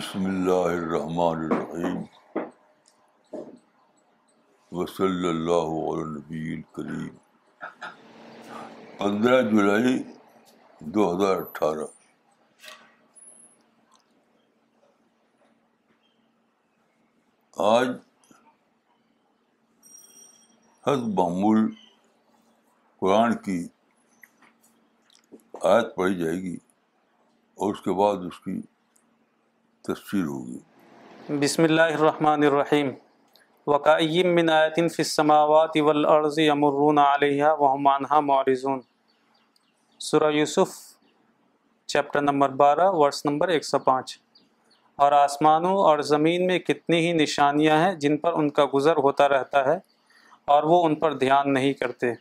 بسم اللہ الرحمن الرحیم وصلی اللہ علیہ نبی الکریم پندرہ جولائی دو ہزار اٹھارہ آج حد معمول قرآن کی آیت پڑھی جائے گی اور اس کے بعد اس کی تفسیر ہوگی بسم اللہ الرحمن الرحیم من آیت فی السماوات والارض یمرون علیہ وحمانہ معرزون سورہ یوسف چیپٹر نمبر بارہ ورس نمبر ایک سو پانچ اور آسمانوں اور زمین میں کتنی ہی نشانیاں ہیں جن پر ان کا گزر ہوتا رہتا ہے اور وہ ان پر دھیان نہیں کرتے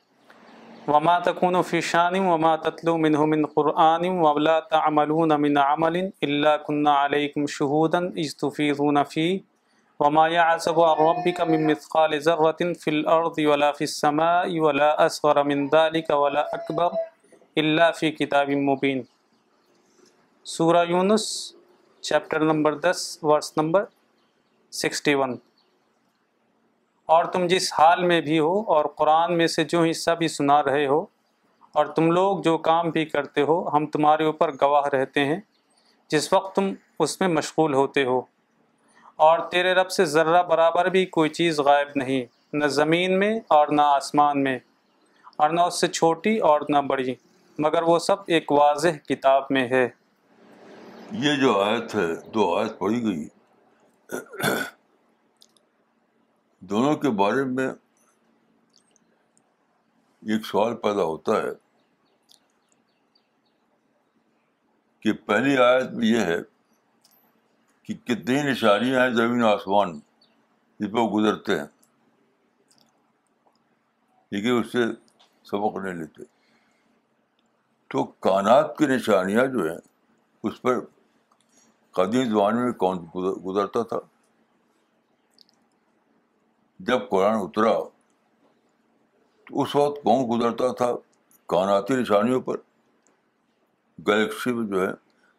وما تكون في شان وما تتلو منه من قرآن ولا تعملون من عمل إلا كنا عليكم شهودا إذ تفيضون فيه وما يعزب عن ربك من مثقال ذرة في الأرض ولا في السماء ولا أصغر من ذلك ولا أكبر إلا في كتاب مبين سورة Yunus chapter number 10 verse number 61 اور تم جس حال میں بھی ہو اور قرآن میں سے جو حصہ بھی سنا رہے ہو اور تم لوگ جو کام بھی کرتے ہو ہم تمہارے اوپر گواہ رہتے ہیں جس وقت تم اس میں مشغول ہوتے ہو اور تیرے رب سے ذرہ برابر بھی کوئی چیز غائب نہیں نہ زمین میں اور نہ آسمان میں اور نہ اس سے چھوٹی اور نہ بڑی مگر وہ سب ایک واضح کتاب میں ہے یہ جو آیت ہے دو آیت پڑھی گئی دونوں کے بارے میں ایک سوال پیدا ہوتا ہے کہ پہلی آیت میں یہ ہے کہ کتنی نشانیاں ہیں زمین آسمان جس پہ وہ گزرتے ہیں لیکن اس سے سبق نہیں لیتے تو کانات کی نشانیاں جو ہیں اس پر قدیم زبان میں کون گزرتا تھا جب قرآن اترا تو اس وقت کون گزرتا تھا کاناتی نشانیوں پر گلیکسی میں جو ہے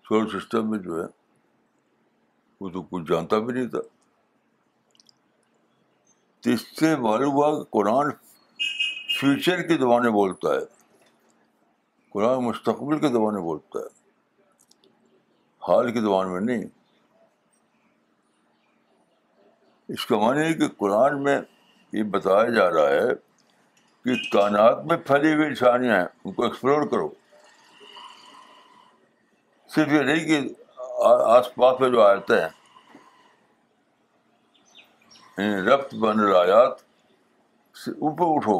سولر سسٹم میں جو ہے وہ تو کچھ جانتا بھی نہیں تھا تو اس سے معلوم ہوا کہ قرآن فیوچر کی زبانیں بولتا ہے قرآن مستقبل کی زبانیں بولتا ہے حال کے زبان میں نہیں اس کا معنی ہے کہ قرآن میں یہ بتایا جا رہا ہے کہ کائنات میں پھیلی ہوئی نشانیاں ہیں ان کو ایکسپلور کرو صرف یہ نہیں کہ آس پاس میں جو آیتیں ہیں یعنی رقط بن رایات سے اوپر اٹھو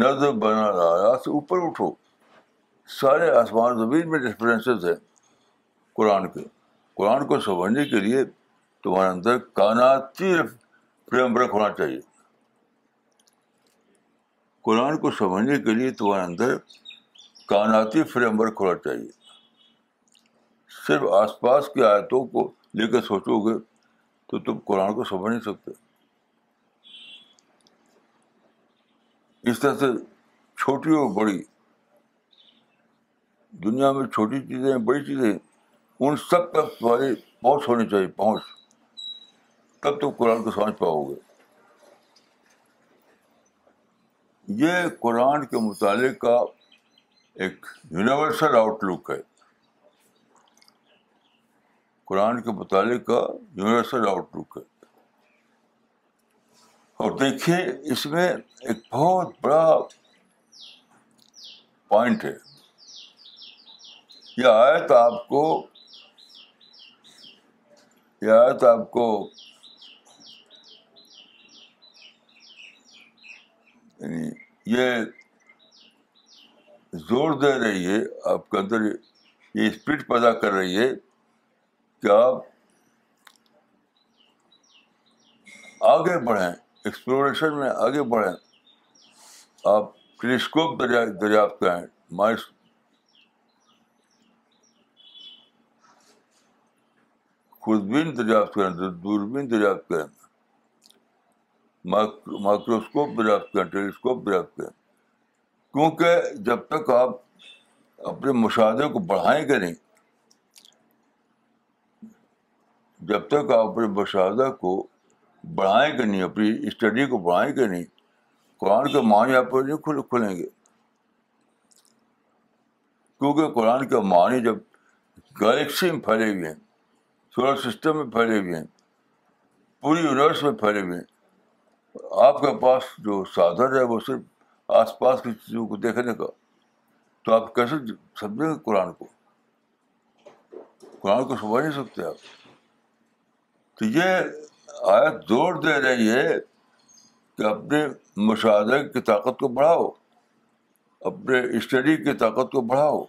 ند بن رایات سے اوپر اٹھو سارے آسمان زمین میں ڈفرینسز ہیں قرآن کے قرآن کو سمجھنے کے لیے تمہارے اندر کاناتی فریم ورک ہونا چاہیے قرآن کو سمجھنے کے لیے تمہارے اندر کاناتی فریم ورک ہونا چاہیے صرف آس پاس کی آیتوں کو لے کے سوچو گے تو تم قرآن کو سمجھ نہیں سکتے اس طرح سے چھوٹی اور بڑی دنیا میں چھوٹی چیزیں بڑی چیزیں ان سب تک تمہاری پہنچ ہونی چاہیے پہنچ تب تم قرآن کو سمجھ پاؤ گے یہ قرآن کے مطالعے کا ایک یونیورسل آؤٹ لک ہے قرآن کے متعلق کا یونیورسل آؤٹ لک ہے اور دیکھیے اس میں ایک بہت بڑا پوائنٹ ہے یہ آیت آپ کو آپ کو یعنی یہ زور دے رہی ہے آپ کے اندر یہ اسپیڈ پیدا کر رہی ہے کہ آپ آگے بڑھیں ایکسپلوریشن میں آگے بڑھیں آپ ٹیلیسکوپ دریافت کریں مائنس خوردبین دریافت کریں تو دوربین دریافت کریں مائکروسکوپ دریافت کریں ٹیلی اسکوپ دریافت کریں کیونکہ جب تک آپ اپنے مشاہدے کو بڑھائیں گے نہیں جب تک آپ اپنے مشاہدہ کو بڑھائیں گے نہیں اپنی اسٹڈی کو بڑھائیں گے نہیں قرآن کے معنی آپ نہیں کھلیں گے کیونکہ قرآن کے معنی جب گلیکسی میں پھیلے ہوئے ہیں سولر سسٹم میں پھیلے ہوئے ہیں پوری یونیورس میں پھیلے ہوئے ہیں آپ کے پاس جو سادھن ہے وہ صرف آس پاس کی چیزوں کو دیکھنے کا تو آپ کیسے سمجھیں گے قرآن کو قرآن کو سمجھ نہیں سکتے آپ تو یہ آیت زور دے رہی ہے کہ اپنے مشاہدے کی طاقت کو بڑھاؤ اپنے اسٹڈی کی طاقت کو بڑھاؤ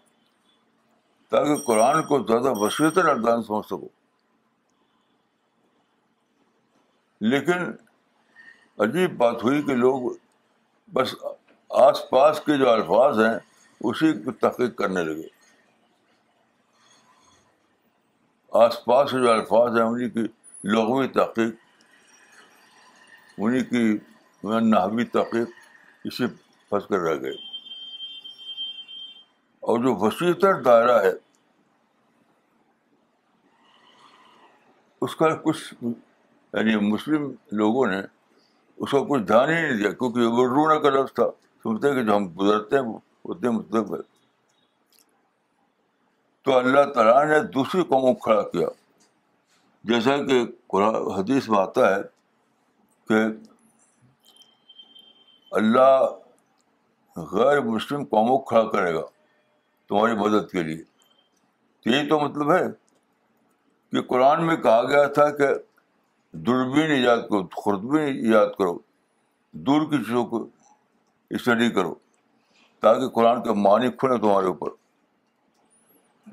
تاکہ قرآن کو زیادہ تر اردان سمجھ سکو لیکن عجیب بات ہوئی کہ لوگ بس آس پاس کے جو الفاظ ہیں اسی کو تحقیق کرنے لگے آس پاس کے جو الفاظ ہیں انہیں کی لغوی تحقیق انہیں کی نحوی تحقیق اسی پھنس کر رہ گئے اور جو وسیع تر دائرہ ہے اس کا کچھ یعنی مسلم لوگوں نے اس کو کچھ دھیان ہی نہیں دیا کیونکہ وہ رونا کا لفظ تھا ہیں ہیں کہ جو ہم گزرتے اتنے مطلب ہے تو اللہ تعالیٰ نے دوسری قوموں کو کھڑا کیا جیسا کہ قرآن حدیث میں آتا ہے کہ اللہ غیر مسلم قوموں کو کھڑا کرے گا تمہاری مدد کے لیے تو یہی تو مطلب ہے کہ قرآن میں کہا گیا تھا کہ دوربین ایجاد کرو خورد ایجاد کرو دور کی چیزوں کو اسٹڈی کرو تاکہ قرآن کا معنی کھلے تمہارے اوپر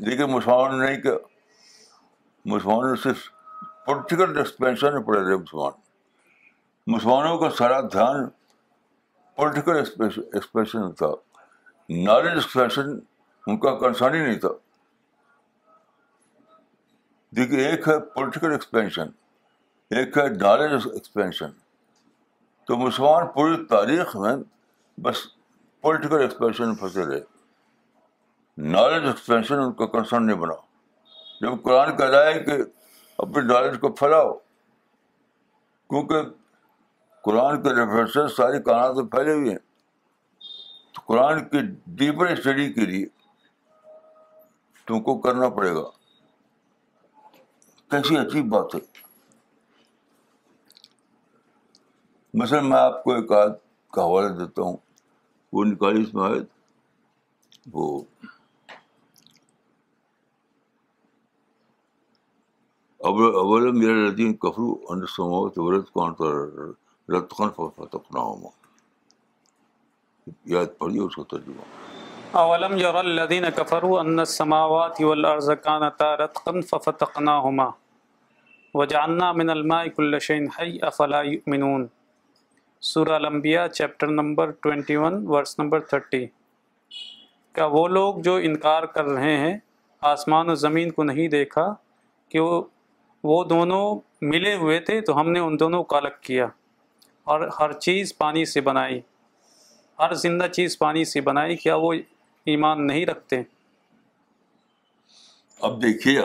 لیکن مسلمانوں نے نہیں مسلمانوں نے صرف پولیٹیکل ایکسپینشن میں پڑے رہے مسلمان مسلمانوں کا سارا دھیان پولیٹیکل ایکسپینشن تھا نالج ایکسپینشن ان کا کنسرن ہی نہیں تھا دیکھیے ایک ہے پولیٹیکل ایکسپینشن ایک ہے نالج ایکسپینشن تو مسلمان پوری تاریخ میں بس پولیٹیکل ایکسپینشن میں پھنسے رہے نالج ایکسپینشن ان کا کنسرن نہیں بنا جب قرآن کہہ رہا ہے کہ اپنی نالج کو پھیلاؤ کیونکہ قرآن کے ریفرنس ساری میں پھیلے ہوئے ہیں تو قرآن کی ڈیپر اسٹڈی کے لیے تم کو کرنا پڑے گا کیسی عجیب بات ہے مثلاً میں آپ کو ایک آدھ کا حوالہ دیتا ہوں وہ نکالی اس میں آئے وہ اول میرا ردین کفرو اور سماؤ تو ورت کون تو رد خان فتق نہ ہو یاد پڑھیے اس کا ترجمہ اولم یر الذین کفروا ان السماوات والارض کانتا رتقا ففتقناهما وجعلنا من الماء كل شيء حي افلا يؤمنون سورہ الانبیاء chapter number 21 one verse number thirty کیا وہ لوگ جو انکار کر رہے ہیں آسمان و زمین کو نہیں دیکھا کہ وہ دونوں ملے ہوئے تھے تو ہم نے ان دونوں کو الگ کیا اور ہر چیز پانی سے بنائی ہر زندہ چیز پانی سے بنائی کیا وہ ایمان نہیں رکھتے اب دیکھیے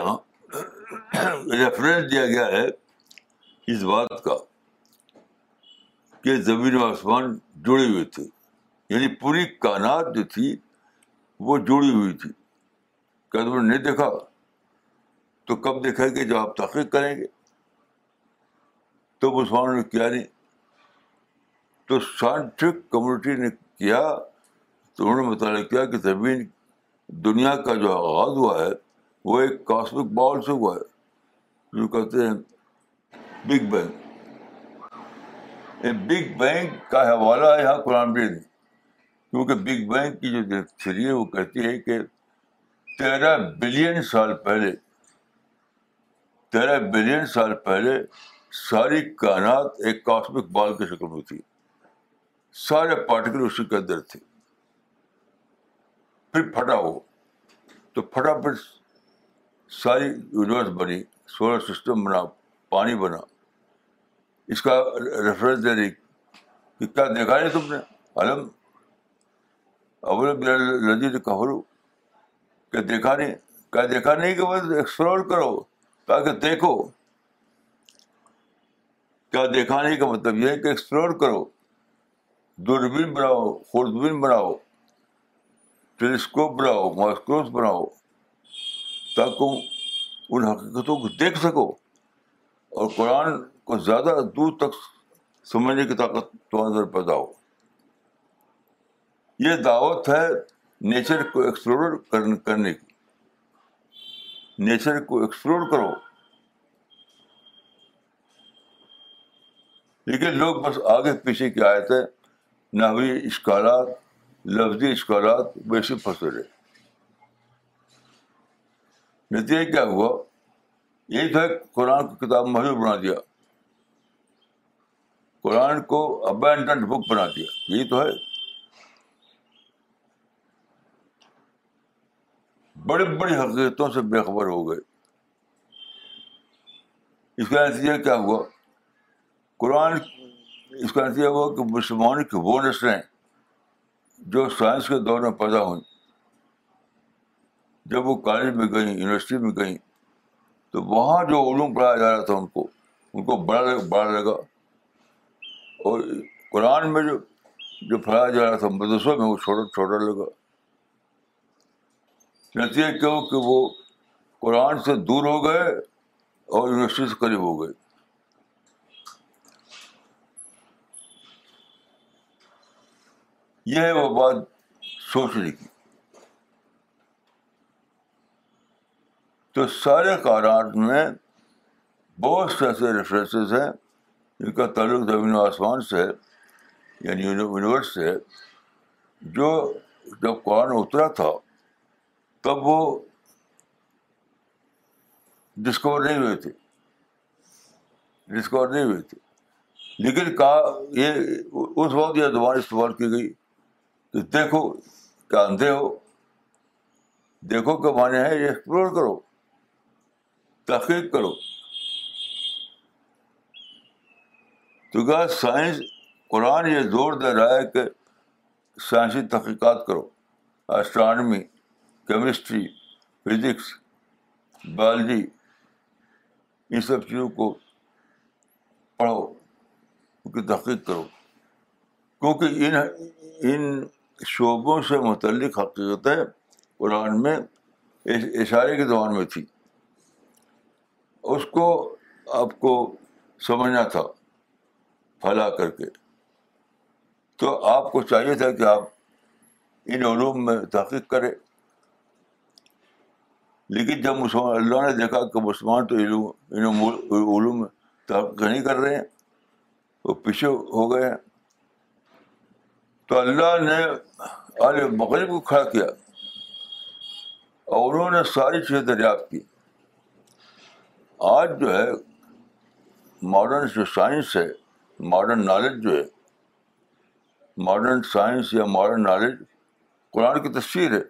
ریفرنس دیا گیا ہے اس بات کا کہ زمین و آسمان جڑے ہوئے تھے یعنی پوری کائنات جو تھی وہ جڑی ہوئی تھی کیا تم نے نہیں دیکھا تو کب دیکھا کہ جب آپ تحقیق کریں گے تو مسلمانوں نے کیا نہیں تو سائنٹفک کمیونٹی نے کیا تو انہوں نے مطالعہ کیا کہ زمین دنیا کا جو آغاز ہوا ہے وہ ایک کاسمک بال سے ہوا ہے جو کہتے ہیں بگ بینگ بگ بینگ کا حوالہ ہے یہاں قرآن کیونکہ بگ بینگ کی جو تھیری ہے وہ کہتی ہے کہ تیرہ بلین سال پہلے تیرہ بلین سال پہلے ساری کائنات ایک کاسمک بال کی شکل میں تھی سارے پارٹیکل اسی کے اندر تھے پھر پھٹا ہو تو پھٹا پھٹ ساری یونیورس بنی سولر سسٹم بنا پانی بنا اس کا ریفرنس دے رہی کہ کیا دیکھا نہیں تم نے علم اولم لذیذ کہ دیکھا نہیں کیا دیکھا نہیں کہ بس ایکسپلور کرو تاکہ دیکھو کیا دیکھا نہیں کا مطلب یہ ہے کہ ایکسپلور کرو دوربین بناؤ خوردبین بناؤ ٹیلیسکوپ بناؤ مائکروس بناؤ تاکہ ان حقیقتوں کو دیکھ سکو اور قرآن کو زیادہ دور تک سمجھنے کی طاقت تو اندر پیدا ہو یہ دعوت ہے نیچر کو ایکسپلور کرنے کی نیچر کو ایکسپلور کرو لیکن لوگ بس آگے پیچھے کی آئے تھے نہ ہوئی اشکالات ویسے پھنسے رہے نتیجہ کیا ہوا یہی تو ہے قرآن کی کتاب محدود بنا دیا قرآن کو ابینڈنٹ بک بنا دیا یہی تو ہے بڑی بڑی حقیقتوں سے بے خبر ہو گئے اس کا نتیجہ کیا ہوا قرآن اس کا نتیجہ ہوا کہ مسلمانوں کی وہ نسلیں جو سائنس کے دور میں پیدا ہوئیں جب وہ کالج میں گئیں یونیورسٹی میں گئیں تو وہاں جو علوم پڑھایا جا رہا تھا ان کو ان کو بڑا بڑا لگا اور قرآن میں جو جو پھیلایا جا رہا تھا مدرسوں میں وہ چھوٹا چھوٹا لگا نتیجہ کہ وہ قرآن سے دور ہو گئے اور یونیورسٹی سے قریب ہو گئے یہ ہے وہ بات سوچنے کی تو سارے کارات میں بہت سے ایسے ریفرنسز ہیں ان کا تعلق زمین و آسمان سے یعنی یونیورس سے جو جب قرآن اترا تھا تب وہ ڈسکور نہیں ہوئے تھے ڈسکور نہیں ہوئے تھے لیکن کہا یہ اس وقت یہ زبان استعمال کی گئی کہ دیکھو کہ اندھے ہو دیکھو کہ معنی ہے یہ ایکسپلور کرو تحقیق کرو کیونکہ سائنس قرآن یہ زور دے رہا ہے کہ سائنسی تحقیقات کرو اسٹرانمی کیمسٹری فزکس بایولوجی ان سب چیزوں کو پڑھو ان کی تحقیق کرو کیونکہ ان ان شعبوں سے متعلق حقیقتیں قرآن میں اشارے کی زبان میں تھی اس کو آپ کو سمجھنا تھا پھیلا کر کے تو آپ کو چاہیے تھا کہ آپ ان علوم میں تحقیق کرے لیکن جب مسلمان اللہ نے دیکھا کہ مسلمان تو علوم میں تحقیق نہیں کر رہے ہیں وہ پیچھے ہو گئے ہیں تو اللہ نے عالم مغرب کو کھڑا کیا اور انہوں نے ساری چیزیں دریافت کی آج جو ہے ماڈرن جو سائنس ہے ماڈرن نالج جو ہے ماڈرن سائنس یا ماڈرن نالج قرآن کی تفسیر ہے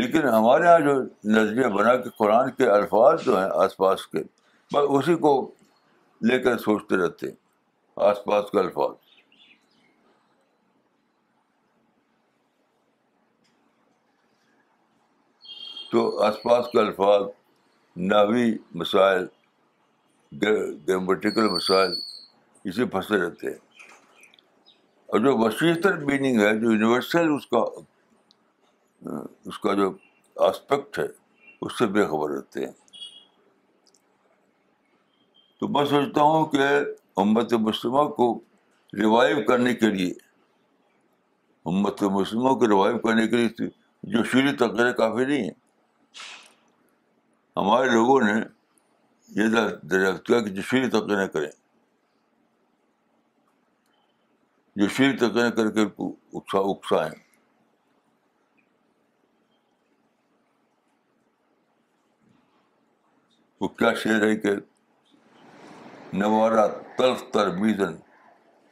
لیکن ہمارے یہاں جو نظریہ بنا کہ قرآن کے الفاظ جو ہیں آس پاس کے بس اسی کو لے کر سوچتے رہتے ہیں آس پاس کے الفاظ تو آس پاس کے الفاظ ناوی مسائل گرامیٹیکل مسائل اسے پھنسے رہتے ہیں اور جو وسیع تر میننگ ہے جو یونیورسل اس کا اس کا جو آسپیکٹ ہے اس سے بے خبر رہتے ہیں تو میں سوچتا ہوں کہ امت مسلمہ کو ریوائو کرنے کے لیے امت مسلمہ کو ریوائو کرنے کے لیے جو شیری تقریر کافی نہیں ہیں ہمارے لوگوں نے یہ دریافت کیا کہ جسری طبقے نہ کریں جسری طبقے نہ کر کے اکسا اکسائیں وہ کیا شعر ہے کہ نوارا تلف تر میزن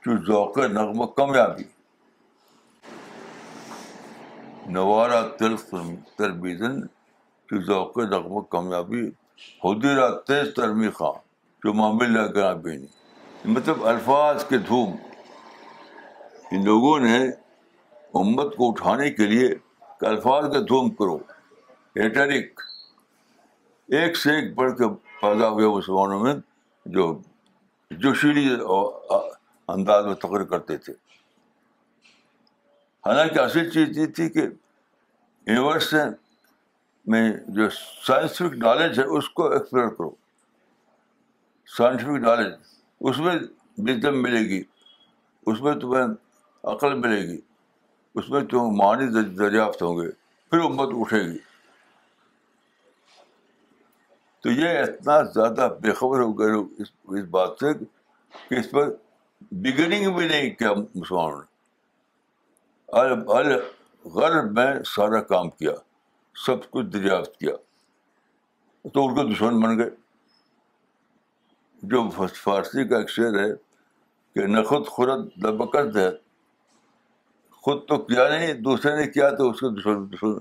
جو ذوق نغمہ کامیابی نوارا تلف تر میزن جو ذوق نغمہ کامیابی خود تیز ترمی خواہ جو محمد اللہ کے یہاں پہ مطلب الفاظ کے دھوم ان لوگوں نے امت کو اٹھانے کے لیے کہ الفاظ کے دھوم کرو ایٹرک ایک سے ایک بڑھ کے پیدا ہوئے مسلمانوں میں جو جوشیلی انداز میں تقریر کرتے تھے حالانکہ اصل چیز یہ تھی کہ یونیورس نے میں جو سائنسفک نالج ہے اس کو ایکسپلور کرو سائنٹیفک نالج اس میں ملے گی اس میں تمہیں عقل ملے گی اس میں تم معنی دریافت ہوں گے پھر امت اٹھے گی تو یہ اتنا زیادہ بےخبر ہو گئے لوگ اس بات سے کہ اس پر بگننگ بھی نہیں کیا مسلمانوں نے غرب میں سارا کام کیا سب کچھ دریافت کیا تو ان کے دشمن بن گئے جو فارسی کا ایک شعر ہے کہ نہ خود خورت دبکت ہے خود تو کیا نہیں دوسرے نے کیا تو اس کو دشمن دشمن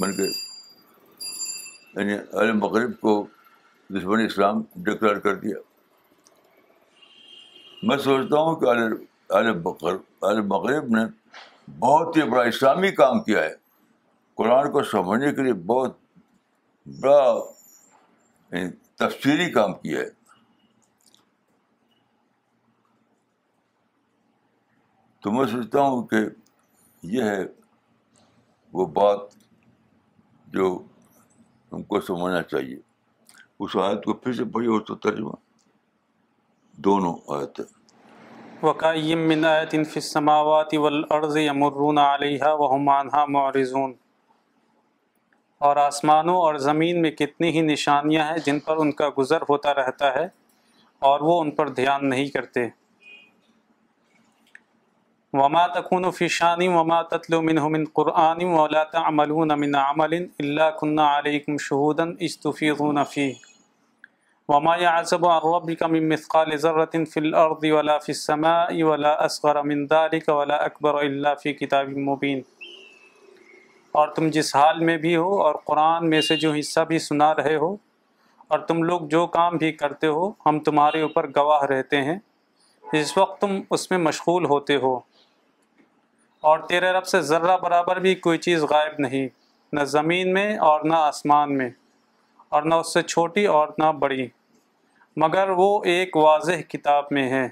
بن گئے یعنی عالم مغرب کو دشمن اسلام ڈکلیئر کر دیا میں سوچتا ہوں کہ عالم عالم مغرب نے بہت ہی بڑا اسلامی کام کیا ہے قرآن کو سمجھنے کے لیے بہت بڑا یعنی تفصیلی کام کیا ہے تو میں سوچتا ہوں کہ یہ ہے وہ بات جو ہم کو سمجھنا چاہیے اس آیت کو پھر سے پڑھی اور تو ترجمہ دونوں آیتیں یمرون علیہا وهم مانہ معرضون اور آسمانوں اور زمین میں کتنی ہی نشانیاں ہیں جن پر ان کا گزر ہوتا رہتا ہے اور وہ ان پر دھیان نہیں کرتے ومات خون و وما شانی وماتَل حمن قرآن ولاۃ عمل عمل اللہ خن علیکم شہودن اسطفی غنفی وما اعضب و ولا کمقاء السماء ولا ولاف من ذلك ولا اکبر اللہ فی کتاب مبین اور تم جس حال میں بھی ہو اور قرآن میں سے جو حصہ بھی سنا رہے ہو اور تم لوگ جو کام بھی کرتے ہو ہم تمہارے اوپر گواہ رہتے ہیں جس وقت تم اس میں مشغول ہوتے ہو اور تیرے رب سے ذرہ برابر بھی کوئی چیز غائب نہیں نہ زمین میں اور نہ آسمان میں اور نہ اس سے چھوٹی اور نہ بڑی مگر وہ ایک واضح کتاب میں ہے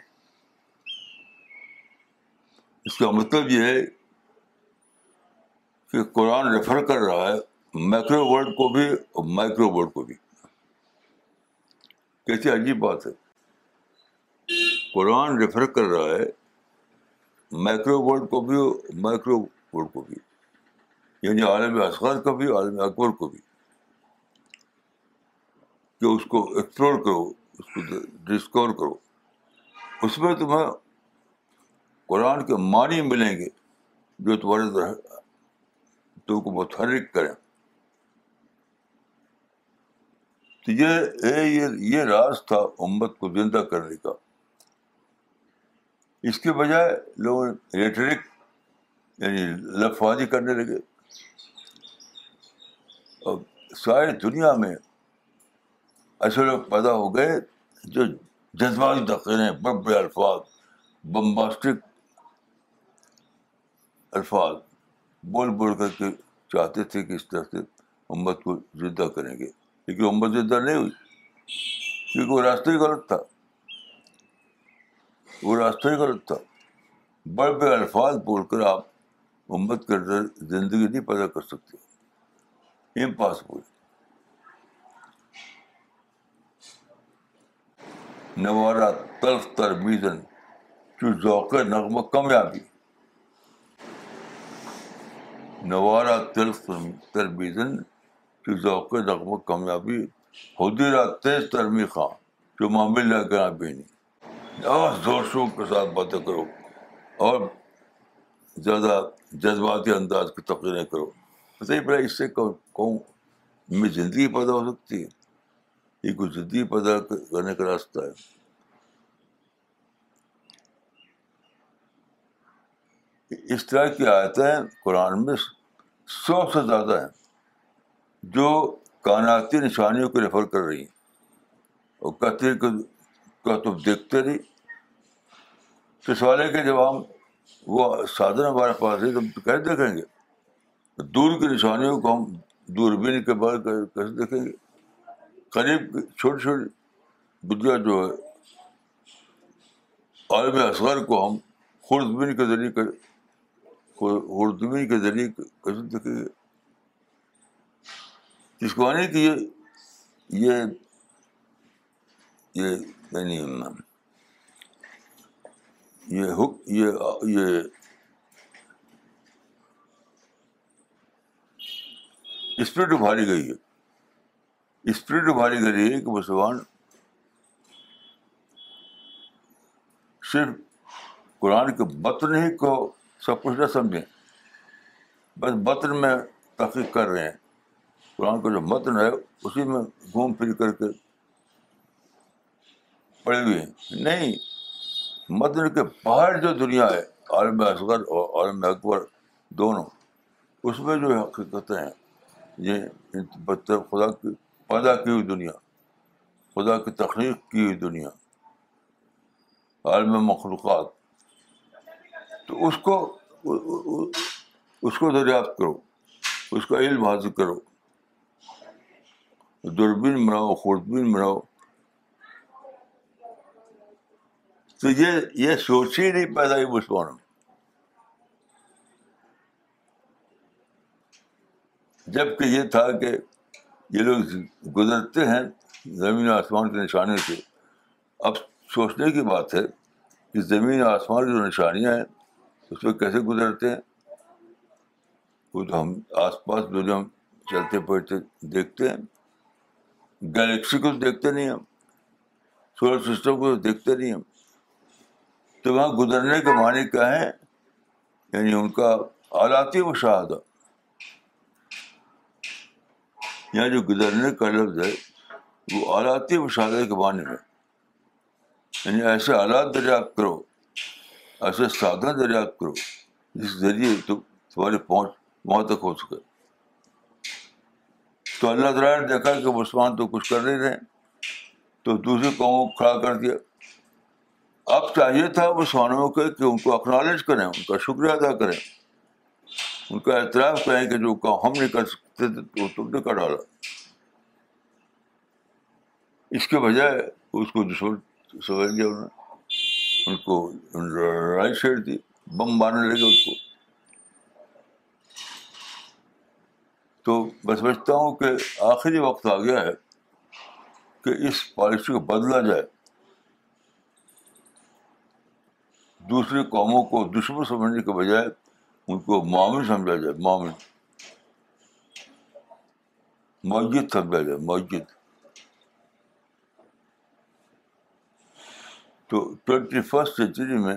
اس کا مطلب یہ ہے کہ قرآن ریفر کر رہا ہے مائکرو ورلڈ کو بھی مائکرو ورلڈ کو بھی کیسی عجیب بات ہے قرآن ریفر کر رہا ہے مائکرو ورلڈ ورلڈ کو کو بھی بھی یعنی عالم اصغر کو بھی عالم اکبر کو بھی کہ اس کو ایکسپلور کرو اس کو ڈسکور کرو اس میں تمہیں قرآن کے معنی ملیں گے جو تمہارے کو متحرک کریں تو یہ یہ, راز تھا امت کو زندہ کرنے کا اس کے بجائے لوگ ریٹرک یعنی لفاظی کرنے لگے اور ساری دنیا میں ایسے لوگ پیدا ہو گئے جو جذباتی ہیں بڑے بڑے الفاظ بمباسٹک الفاظ بول بول کر کے چاہتے تھے کہ اس طرح سے امت کو زدہ کریں گے لیکن امت زدہ نہیں ہوئی کیونکہ وہ راستہ ہی غلط تھا وہ راستہ ہی غلط تھا بڑے بڑے الفاظ بول کر آپ امت کے اندر زندگی نہیں پیدا کر سکتے امپاسبل نوارا تلف نغمہ کامیابی نوارا ترخ تربیزن کی ذوق حقبہ کامیابی خود را تیز خاں جو معامل لے کر آپ نہیں اور زور شور کے ساتھ باتیں کرو اور زیادہ جذباتی انداز کی تقریریں کرو صحیح بڑا اس سے کہوں میں زندگی پیدا ہو سکتی ہے یہ کوئی زندگی پیدا کرنے کا راستہ ہے اس طرح کی آیتیں قرآن میں سو سے زیادہ ہیں جو کائناتی نشانیوں کو ریفر کر رہی ہیں اور کہتے کہ تم دیکھتے رہی سوال ہے کہ جب ہم وہ سادھن ہمارے پاس ہے تو ہم تو کیسے دیکھیں گے دور کی نشانیوں کو ہم دوربین کے بعد کیسے دیکھیں گے قریب چھوٹی چھوٹی بدیا جو ہے عالم اصغر کو ہم خوردبین کے ذریعے اردمین کے ذریعے کسی دیکھے جس کو آنے کی یہ یہ یعنی یہ حک یہ یہ اسپرٹ ابھاری گئی ہے اسپرٹ ابھاری گئی ہے کہ مسلمان صرف قرآن کے بطن ہی کو سب کچھ نہ سمجھیں بس متن میں تحقیق کر رہے ہیں قرآن کا جو متن ہے اسی میں گھوم پھر کر کے پڑے ہوئے ہیں نہیں متن کے باہر جو دنیا ہے عالم اصغر اور عالم اکبر دونوں اس میں جو حقیقتیں ہیں یہ بدتر خدا کی پیدا کی ہوئی دنیا خدا کی تخلیق کی ہوئی دنیا عالم مخلوقات تو اس کو اس کو دریافت کرو اس کا علم حاصل کرو دوربین بناؤ خوردبین بناؤ تو یہ یہ سوچ ہی نہیں پیدا ہوئی مسلمانوں جب کہ یہ تھا کہ یہ لوگ گزرتے ہیں زمین و آسمان کی نشانے سے اب سوچنے کی بات ہے کہ زمین و آسمان کی جو نشانیاں ہیں اس کیسے گزرتے ہیں وہ تو ہم آس پاس جو ہم چلتے پڑھتے دیکھتے ہیں گلیکسی کو دیکھتے نہیں ہم سولر سسٹم کو دیکھتے نہیں ہم تو وہاں گزرنے کے معنی کیا ہے یعنی ان کا آلاتی مشاہدہ یہاں جو گزرنے کا لفظ ہے وہ آلاتی مشاہدے کے معنی میں یعنی ایسے آلات دریافت کرو ایسے سادنا دریافت کرو جس ذریعے تم تمہاری پہنچ وہاں تک ہو سکے تو اللہ تعالیٰ نے دیکھا کہ مسلمان تو کچھ کر نہیں رہے تو دوسرے قوموں کو کھڑا کر دیا اب چاہیے تھا مسلمانوں کے کہ ان کو اکنالج کریں ان کا شکریہ ادا کریں ان کا اعتراف کریں کہ جو کام ہم نہیں کر سکتے تھے وہ تم نے کر ڈالا اس کے بجائے اس کو دشمن سمجھ لیا ان کو لڑائی چھیڑ دی بم مارنے لگے اس کو تو میں سمجھتا ہوں کہ آخری وقت آ گیا ہے کہ اس پالیسی کو بدلا جائے دوسری قوموں کو دشمن سمجھنے کے بجائے ان کو معامل سمجھا جائے معامل مسجد سمجھا جائے مسجد تو ٹوینٹی فسٹ سینچری میں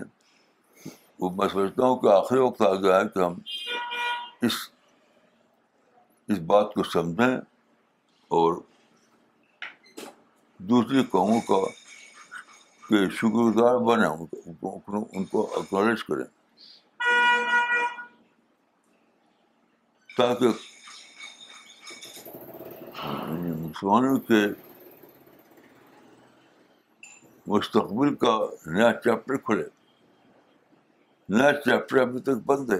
وہ میں سمجھتا ہوں کہ آخری وقت آ گیا ہے کہ ہم اس اس بات کو سمجھیں اور دوسری قوموں کا شکر گزار بنیں ان کو ان کو اکنالج کریں تاکہ مسلمانوں کے مستقبل کا نیا چیپٹر کھلے نیا چیپٹر ابھی تک بند ہے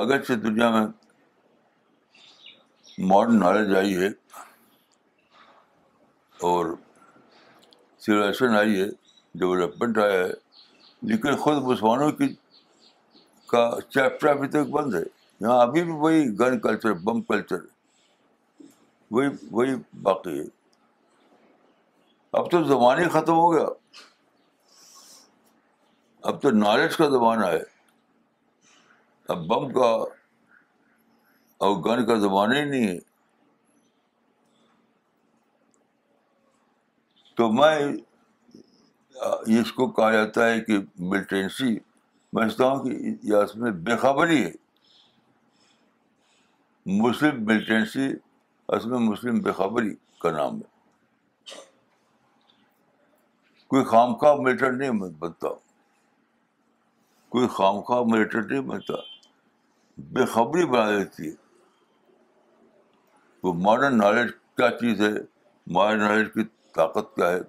اگرچہ دنیا میں ماڈرن نالج آئی ہے اور سولیشن آئی ہے ڈیولپمنٹ آیا ہے لیکن خود مسلمانوں کی کا چیپٹر ابھی تک بند ہے یہاں ابھی بھی وہی گن کلچر بم کلچر وہی وہی باقی ہے اب تو زمانے ہی ختم ہو گیا اب تو نالج کا زمانہ ہے اب بم کا اور گن کا زمانہ ہی نہیں ہے تو میں اس کو کہا جاتا ہے کہ ملٹینسی سمجھتا ہوں کہ یا اس میں بے خبری ہے مسلم ملٹینسی اس میں مسلم بے خبری کا نام ہے کوئی خام خواہ میٹر نہیں بنتا کوئی خام خواہ میٹر نہیں بنتا بے خبری بنا دیتی ہے وہ ماڈرن نالج کیا چیز ہے ماڈرن نالج کی طاقت کیا ہے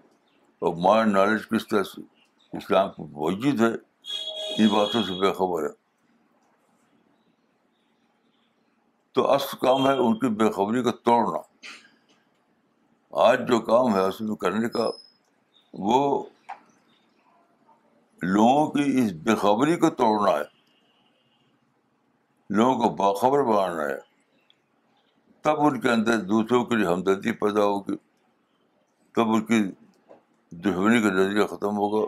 اور ماڈرن نالج کس طرح سے اسلام کو ہے یہ باتوں سے بے خبر ہے تو اصل کام ہے ان کی بے خبری کو توڑنا آج جو کام ہے اس میں کرنے کا وہ لوگوں کی اس بےخبری کو توڑنا ہے لوگوں کو باخبر بنانا ہے تب ان کے اندر دوسروں کے لیے ہمدردی پیدا ہوگی تب ان کی دشمنی کا نظریہ ختم ہوگا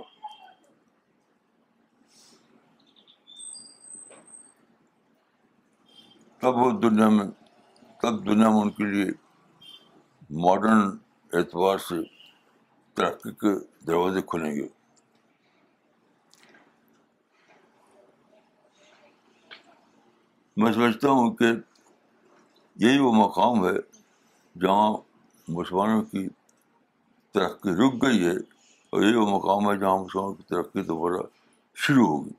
تب وہ دنیا میں تب دنیا میں ان کے لیے ماڈرن اعتبار سے ترقی کے دروازے کھلیں گے میں سمجھتا ہوں کہ یہی وہ مقام ہے جہاں مسلمانوں کی ترقی رک گئی ہے اور یہی وہ مقام ہے جہاں مسلمانوں کی ترقی دوبارہ شروع ہوگی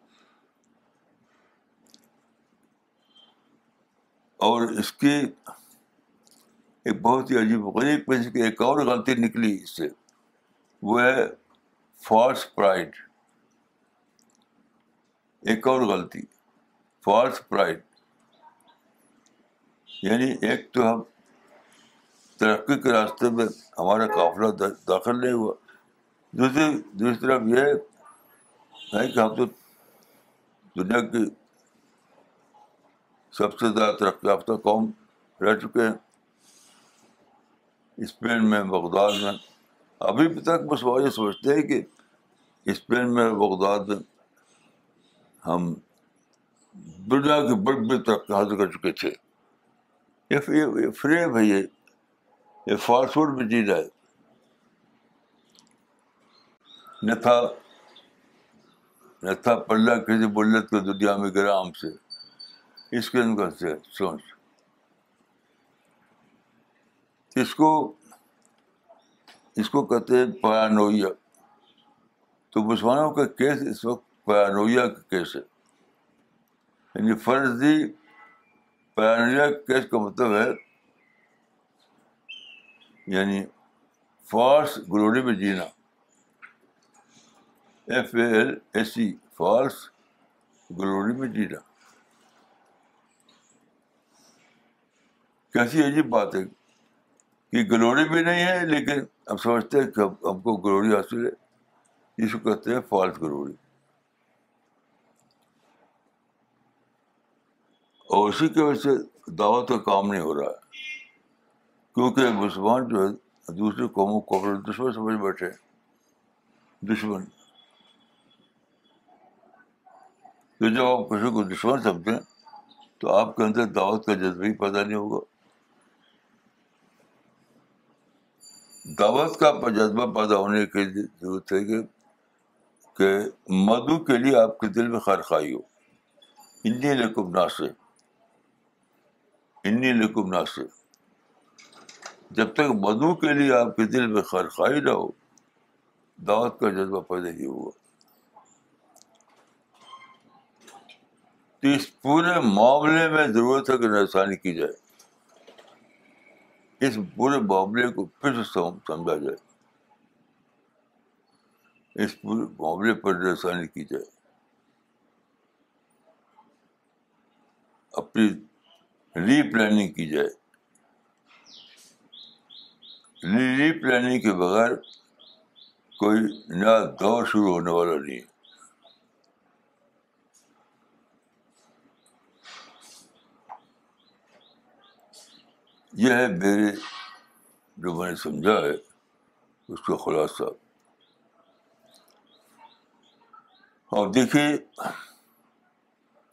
اور اس کی ایک بہت ہی عجیب غریب پیسے کی ایک اور غلطی نکلی اس سے وہ ہے فالس پرائڈ ایک اور غلطی فالس پرائڈ یعنی ایک تو ہم ترقی کے راستے میں ہمارا قافلہ داخل نہیں ہوا دوسری دوسری طرف یہ ہے کہ ہم تو دنیا کی سب سے زیادہ ترقی یافتہ قوم رہ چکے ہیں اسپین میں بغداد میں ابھی بھی تک بس وہ یہ سوچتے ہیں کہ اسپین میں بغداد میں ہم دنیا کی بڑی بڑی ترقی حاصل کر چکے تھے یہ فریب ہے یہ فاسٹ فوڈ بھی چیز ہے نہ تھا نہ تھا پلہ کسی بلت کے دنیا میں گرا ہم سے اس کے اندر سے سوچ اس کو اس کو کہتے ہیں پیانویا تو مسلمانوں کا کیس اس وقت پیانویا کا کیس ہے یعنی فرضی پیانویا کیس کا مطلب ہے یعنی فالس گلوری میں جینا F A L A C false glory میں جینا کیسی عجیب بات ہے کہ گلوری بھی نہیں ہے لیکن ہم سمجھتے ہیں کہ ہم کو گلوری حاصل ہے اس کو کہتے ہیں فالس گلوری اور اسی کی وجہ سے دعوت کا کام نہیں ہو رہا ہے کیونکہ مسلمان جو ہے دوسری قوموں کو دشمن سمجھ بیٹھے دشمن تو جب آپ کسی کو دشمن سمجھیں تو آپ کے اندر دعوت کا جذبہ ہی پیدا نہیں ہوگا دعوت کا جذبہ پیدا ہونے کے لیے ضرورت ہے کہ کہ مدو کے لیے آپ کے دل میں خیر خائی ہو جب تک مدو کے لیے آپ کے دل میں خیر خائی نہ ہو دعوت کا جذبہ پیدا ہی ہوا تو اس پورے معاملے میں ضرورت ہے کہ نسانی کی جائے اس برے معاملے کو پھر سے سمجھا جائے اس پورے معاملے پر نشانی کی جائے اپنی ری پلاننگ کی جائے ری پلاننگ کے بغیر کوئی نیا دور شروع ہونے والا نہیں یہ ہے میرے جو میں نے سمجھا ہے اس کا خلاصہ اور دیکھیے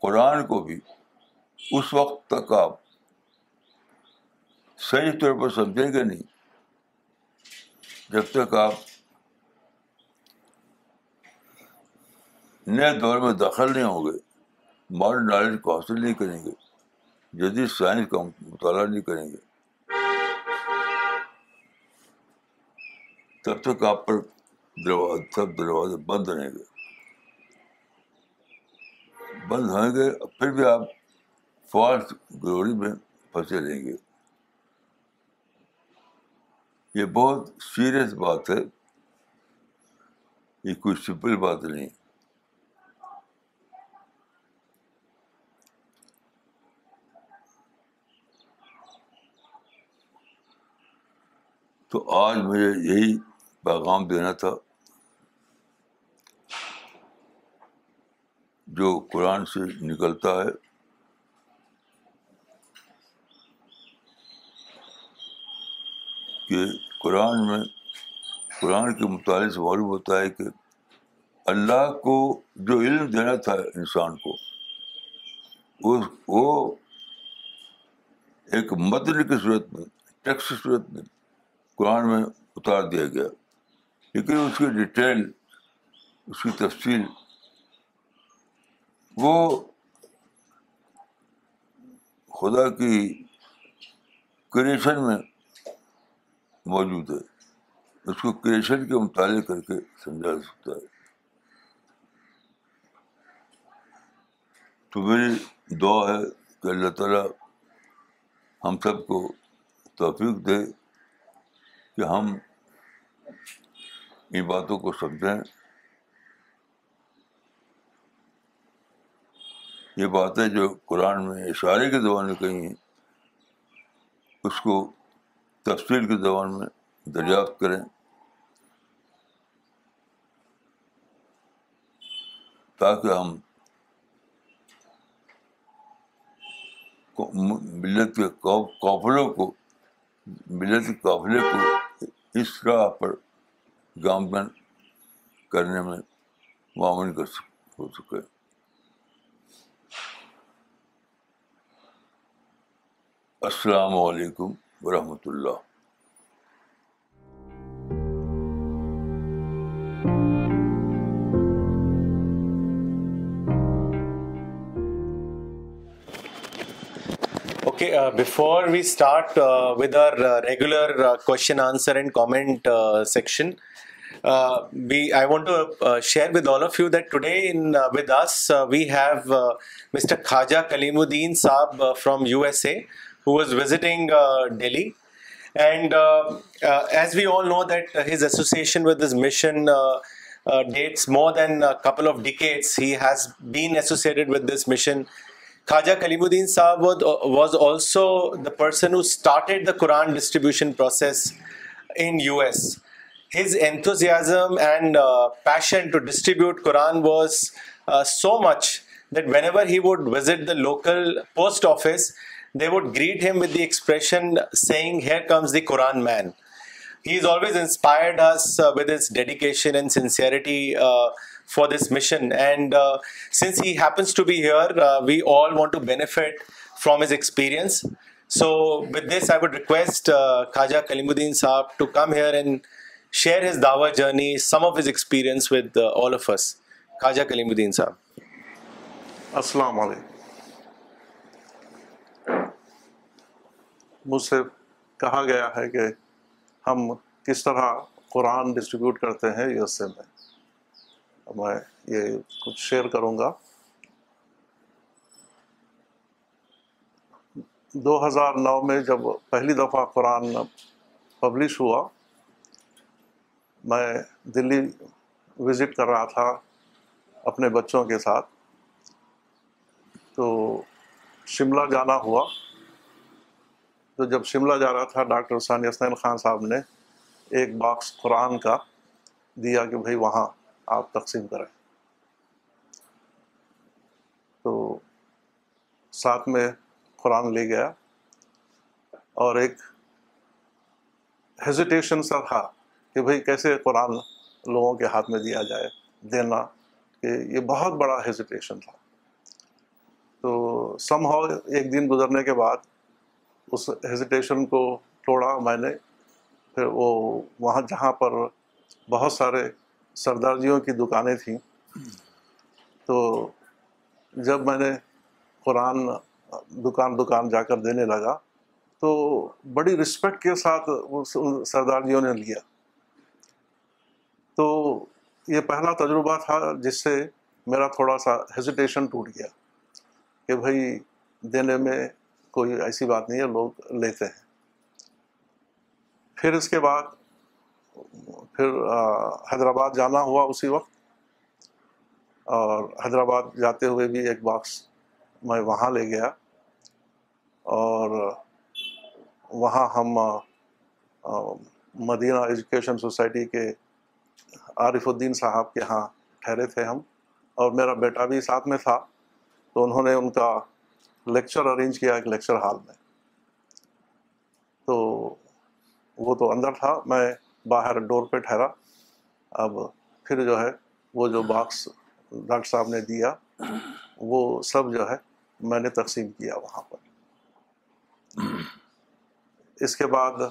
قرآن کو بھی اس وقت تک آپ صحیح طور پر سمجھیں گے نہیں جب تک آپ نئے دور میں داخل نہیں ہوں گے ماڈرن نالج کو حاصل نہیں کریں گے جدید سائنس کا مطالعہ نہیں کریں گے تب تک آپ پر دروازے سب دروازے بند رہیں گے بند ہویں گے پھر بھی آپ فالس گلوری میں پھنسے رہیں گے یہ بہت سیریس بات ہے یہ کوئی سمپل بات نہیں تو آج مجھے یہی پیغام دینا تھا جو قرآن سے نکلتا ہے کہ قرآن میں قرآن کے مطالعے سے معلوم ہوتا ہے کہ اللہ کو جو علم دینا تھا انسان کو اس وہ ایک مدن کی صورت میں ٹیکس کی صورت میں قرآن میں اتار دیا گیا لیکن اس کی ڈیٹیل اس کی تفصیل وہ خدا کی کریشن میں موجود ہے اس کو کریشن کے مطالعے کر کے سمجھا سکتا ہے تو میری دعا ہے کہ اللہ تعالیٰ ہم سب کو توفیق دے کہ ہم ان باتوں کو سمجھیں یہ باتیں جو قرآن میں اشارے کے زبان میں کہیں ہیں اس کو تفصیل کے زبان میں دریافت کریں تاکہ ہم ملت کے قافلوں کو ملت کے قافلے کو اس راہ پر کرنے میں معاون کر ہو سکے السلام علیکم ورحمۃ اللہ Okay, uh, before we start uh, with our uh, regular question, answer and comment section, I want to share with all of you that today with us we have Mr. Khaja Kalimuddin Saab from USA, who was visiting Delhi. And as we all know that his association with this mission dates more than a couple of decades. He has been associated with this mission Khaja Kalimuddin Sahab uh, was also the person who started the Quran distribution process in US. His enthusiasm and uh, passion to distribute Quran was uh, so much that whenever he would visit the local post office, they would greet him with the expression saying, "Here comes the Quran man." He's always inspired us with his dedication and sincerity for this mission and since here we all to benefit from his his Kaleemuddin Sahab share his experience with all of us Khwaja Kaleemuddin Sahab السلام علیکم مجھ سے کہا گیا ہے کہ ہم کس طرح قرآن ڈسٹریبیوٹ کرتے ہیں یہ اے میں میں یہ کچھ شیئر کروں گا دو ہزار نو میں جب پہلی دفعہ قرآن پبلش ہوا میں دلی وزٹ کر رہا تھا اپنے بچوں کے ساتھ تو شملہ جانا ہوا تو جب شملہ جا رہا تھا ڈاکٹر ثانی حسنین خان صاحب نے ایک باکس قرآن کا دیا کہ بھائی وہاں آپ تقسیم کریں تو ساتھ میں قرآن لے گیا اور ایک ہیزیٹیشن سا تھا کہ بھئی کیسے قرآن لوگوں کے ہاتھ میں دیا جائے دینا کہ یہ بہت بڑا ہیزیٹیشن تھا تو سم ہو ایک دن گزرنے کے بعد اس ہیزیٹیشن کو توڑا میں نے پھر وہ وہاں جہاں پر بہت سارے سردارجیوں کی دکانیں تھیں تو جب میں نے قرآن دکان دکان جا کر دینے لگا تو بڑی رسپیکٹ کے ساتھ سردار جیوں نے لیا تو یہ پہلا تجربہ تھا جس سے میرا تھوڑا سا ہیزیٹیشن ٹوٹ گیا کہ بھائی دینے میں کوئی ایسی بات نہیں ہے لوگ لیتے ہیں پھر اس کے بعد پھر حیدرآباد جانا ہوا اسی وقت اور حیدرآباد جاتے ہوئے بھی ایک باکس میں وہاں لے گیا اور وہاں ہم مدینہ ایجوکیشن سوسائٹی کے عارف الدین صاحب کے ہاں ٹھہرے تھے ہم اور میرا بیٹا بھی ساتھ میں تھا تو انہوں نے ان کا لیکچر ارینج کیا ایک لیکچر ہال میں تو وہ تو اندر تھا میں باہر ڈور پہ ٹھہرا اب پھر جو ہے وہ جو باکس ڈاکٹر صاحب نے دیا وہ سب جو ہے میں نے تقسیم کیا وہاں پر اس کے بعد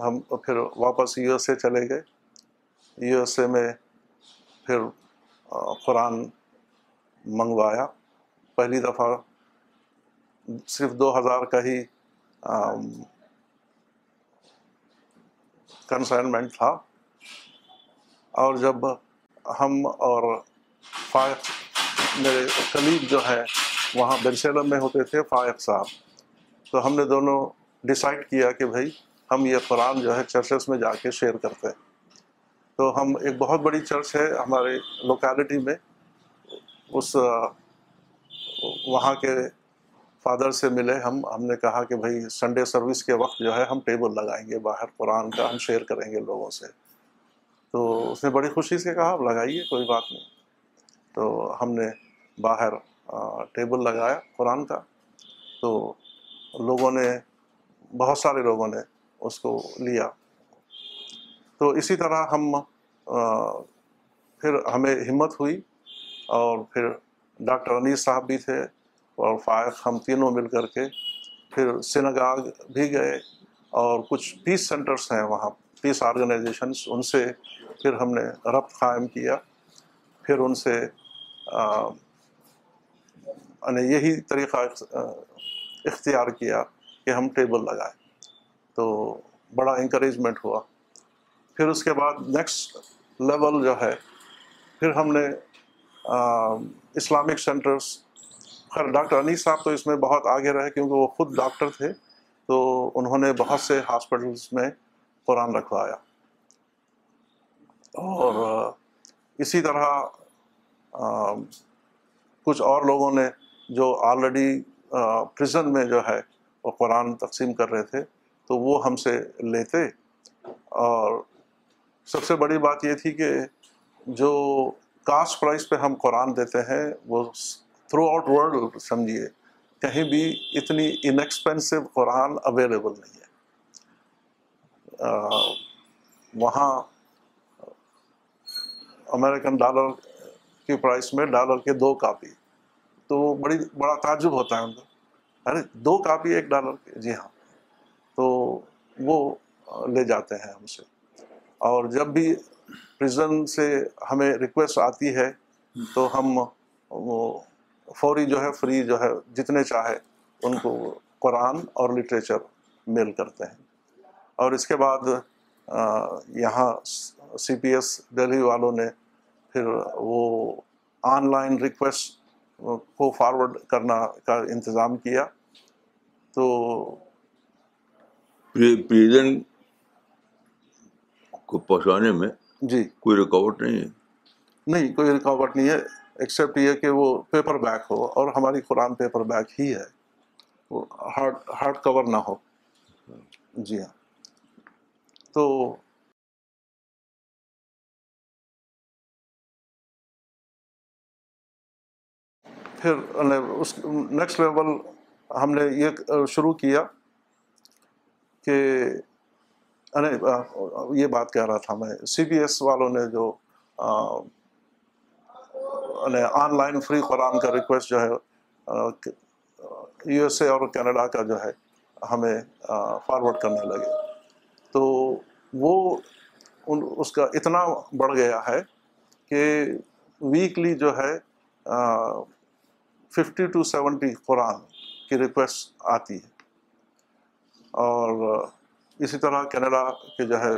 ہم پھر واپس یو ایس اے چلے گئے یو ایس اے میں پھر قرآن منگوایا پہلی دفعہ صرف دو ہزار کا ہی کنسائنمنٹ تھا اور جب ہم اور فائق میرے قلیب جو ہیں وہاں برسیلم میں ہوتے تھے فائق صاحب تو ہم نے دونوں ڈیسائیڈ کیا کہ بھائی ہم یہ قرآن جو ہے چرچس میں جا کے شیئر کرتے تو ہم ایک بہت بڑی چرچ ہے ہمارے لوکیلٹی میں اس وہاں کے فادر سے ملے ہم ہم نے کہا کہ بھائی سنڈے سروس کے وقت جو ہے ہم ٹیبل لگائیں گے باہر قرآن کا ہم شیئر کریں گے لوگوں سے تو اس نے بڑی خوشی سے کہا آپ لگائیے کوئی بات نہیں تو ہم نے باہر ٹیبل لگایا قرآن کا تو لوگوں نے بہت سارے لوگوں نے اس کو لیا تو اسی طرح ہم پھر ہمیں ہمت ہوئی اور پھر ڈاکٹر انیس صاحب بھی تھے اور فائق ہم تینوں مل کر کے پھر سنگاگ بھی گئے اور کچھ پیس سینٹرس ہیں وہاں پیس آرگنائزیشنس ان سے پھر ہم نے ربط قائم کیا پھر ان سے یعنی یہی طریقہ اختیار کیا کہ ہم ٹیبل لگائے تو بڑا انکریجمنٹ ہوا پھر اس کے بعد نیکسٹ لیول جو ہے پھر ہم نے اسلامک سینٹرس خیر ڈاکٹر انیس صاحب تو اس میں بہت آگے رہے کیونکہ وہ خود ڈاکٹر تھے تو انہوں نے بہت سے ہاسپٹلس میں قرآن رکھوایا اور اسی طرح کچھ اور لوگوں نے جو آلریڈی پریزن میں جو ہے وہ قرآن تقسیم کر رہے تھے تو وہ ہم سے لیتے اور سب سے بڑی بات یہ تھی کہ جو کاسٹ پرائز پہ ہم قرآن دیتے ہیں وہ تھرو آؤٹ ورلڈ سمجھیے کہیں بھی اتنی ان قرآن اویلیبل نہیں ہے وہاں امریکن ڈالر کی پرائس میں ڈالر کے دو کاپی تو وہ بڑی بڑا تعجب ہوتا ہے ان کا ارے دو کاپی ایک ڈالر کے جی ہاں تو وہ لے جاتے ہیں ہم سے اور جب بھی پریزن سے ہمیں ریکویسٹ آتی ہے تو ہم وہ فوری جو ہے فری جو ہے جتنے چاہے ان کو قرآن اور لٹریچر میل کرتے ہیں اور اس کے بعد یہاں سی پی ایس دہلی والوں نے پھر وہ آن لائن ریکویسٹ کو فارورڈ کرنا کا انتظام کیا تو پہنچانے میں جی کوئی رکاوٹ نہیں ہے نہیں کوئی رکاوٹ نہیں ہے ایکسیپٹ یہ کہ وہ پیپر بیک ہو اور ہماری قرآن پیپر بیک ہی ہے وہ ہارڈ ہارڈ کور نہ ہو جی ہاں تو پھر اس نیکسٹ لیول ہم نے یہ شروع کیا کہ یہ بات کہہ رہا تھا میں سی بی ایس والوں نے جو آن لائن فری قرآن کا ریکویسٹ جو ہے یو ایس اے اور کینیڈا کا جو ہے ہمیں فارورڈ کرنے لگے تو وہ اس کا اتنا بڑھ گیا ہے کہ ویکلی جو ہے ففٹی ٹو سیونٹی قرآن کی ریکویسٹ آتی ہے اور اسی طرح کینیڈا کے جو ہے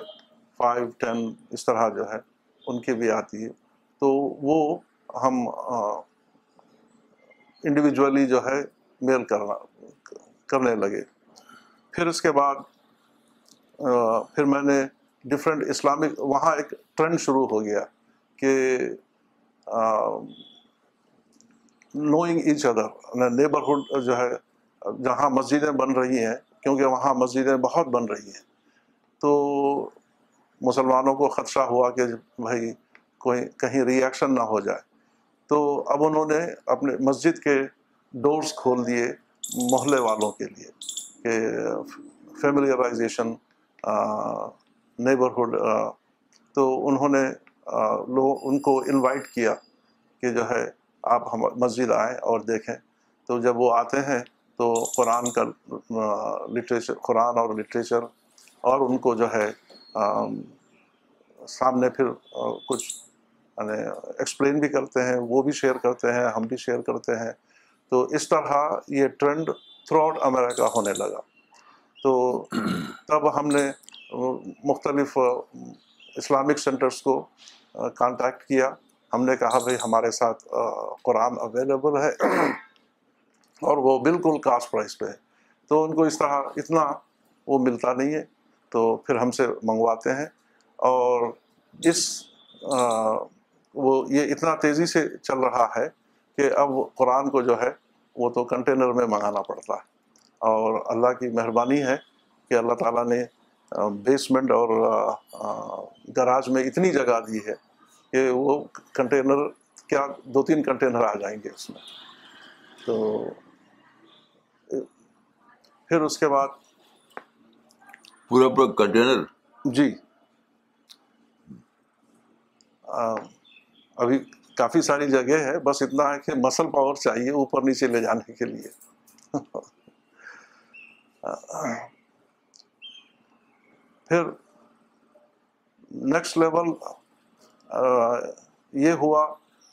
فائیو ٹین اس طرح جو ہے ان کی بھی آتی ہے تو وہ ہم انڈیویجولی جو ہے میل کرنا کرنے لگے پھر اس کے بعد پھر میں نے ڈفرینٹ اسلامک وہاں ایک ٹرینڈ شروع ہو گیا کہ نوئنگ ایچ ادر نیبرہڈ جو ہے جہاں مسجدیں بن رہی ہیں کیونکہ وہاں مسجدیں بہت بن رہی ہیں تو مسلمانوں کو خدشہ ہوا کہ بھائی کوئی کہیں ری ایکشن نہ ہو جائے تو اب انہوں نے اپنے مسجد کے ڈورز کھول دیے محلے والوں کے لیے کہ فیملیرائزیشن نیبرہڈ تو انہوں نے ان کو انوائٹ کیا کہ جو ہے آپ ہم مسجد آئیں اور دیکھیں تو جب وہ آتے ہیں تو قرآن کا لٹریچر قرآن اور لٹریچر اور ان کو جو ہے سامنے پھر کچھ ایکسپلین یعنی بھی کرتے ہیں وہ بھی شیئر کرتے ہیں ہم بھی شیئر کرتے ہیں تو اس طرح یہ ٹرینڈ تھرو آؤٹ امریکہ ہونے لگا تو تب ہم نے مختلف اسلامک سینٹرز کو کانٹیکٹ کیا ہم نے کہا بھائی ہمارے ساتھ قرآن اویلیبل ہے اور وہ بالکل کاسٹ پرائز پہ ہے تو ان کو اس طرح اتنا وہ ملتا نہیں ہے تو پھر ہم سے منگواتے ہیں اور اس وہ یہ اتنا تیزی سے چل رہا ہے کہ اب قرآن کو جو ہے وہ تو کنٹینر میں منگانا پڑتا ہے اور اللہ کی مہربانی ہے کہ اللہ تعالیٰ نے بیسمنٹ اور گراج میں اتنی جگہ دی ہے کہ وہ کنٹینر کیا دو تین کنٹینر آ جائیں گے اس میں تو پھر اس کے بعد پورا پورا کنٹینر جی ابھی کافی ساری جگہ ہے بس اتنا ہے کہ مسل پاور چاہیے اوپر نیچے لے جانے کے لیے پھر نیکسٹ لیول یہ ہوا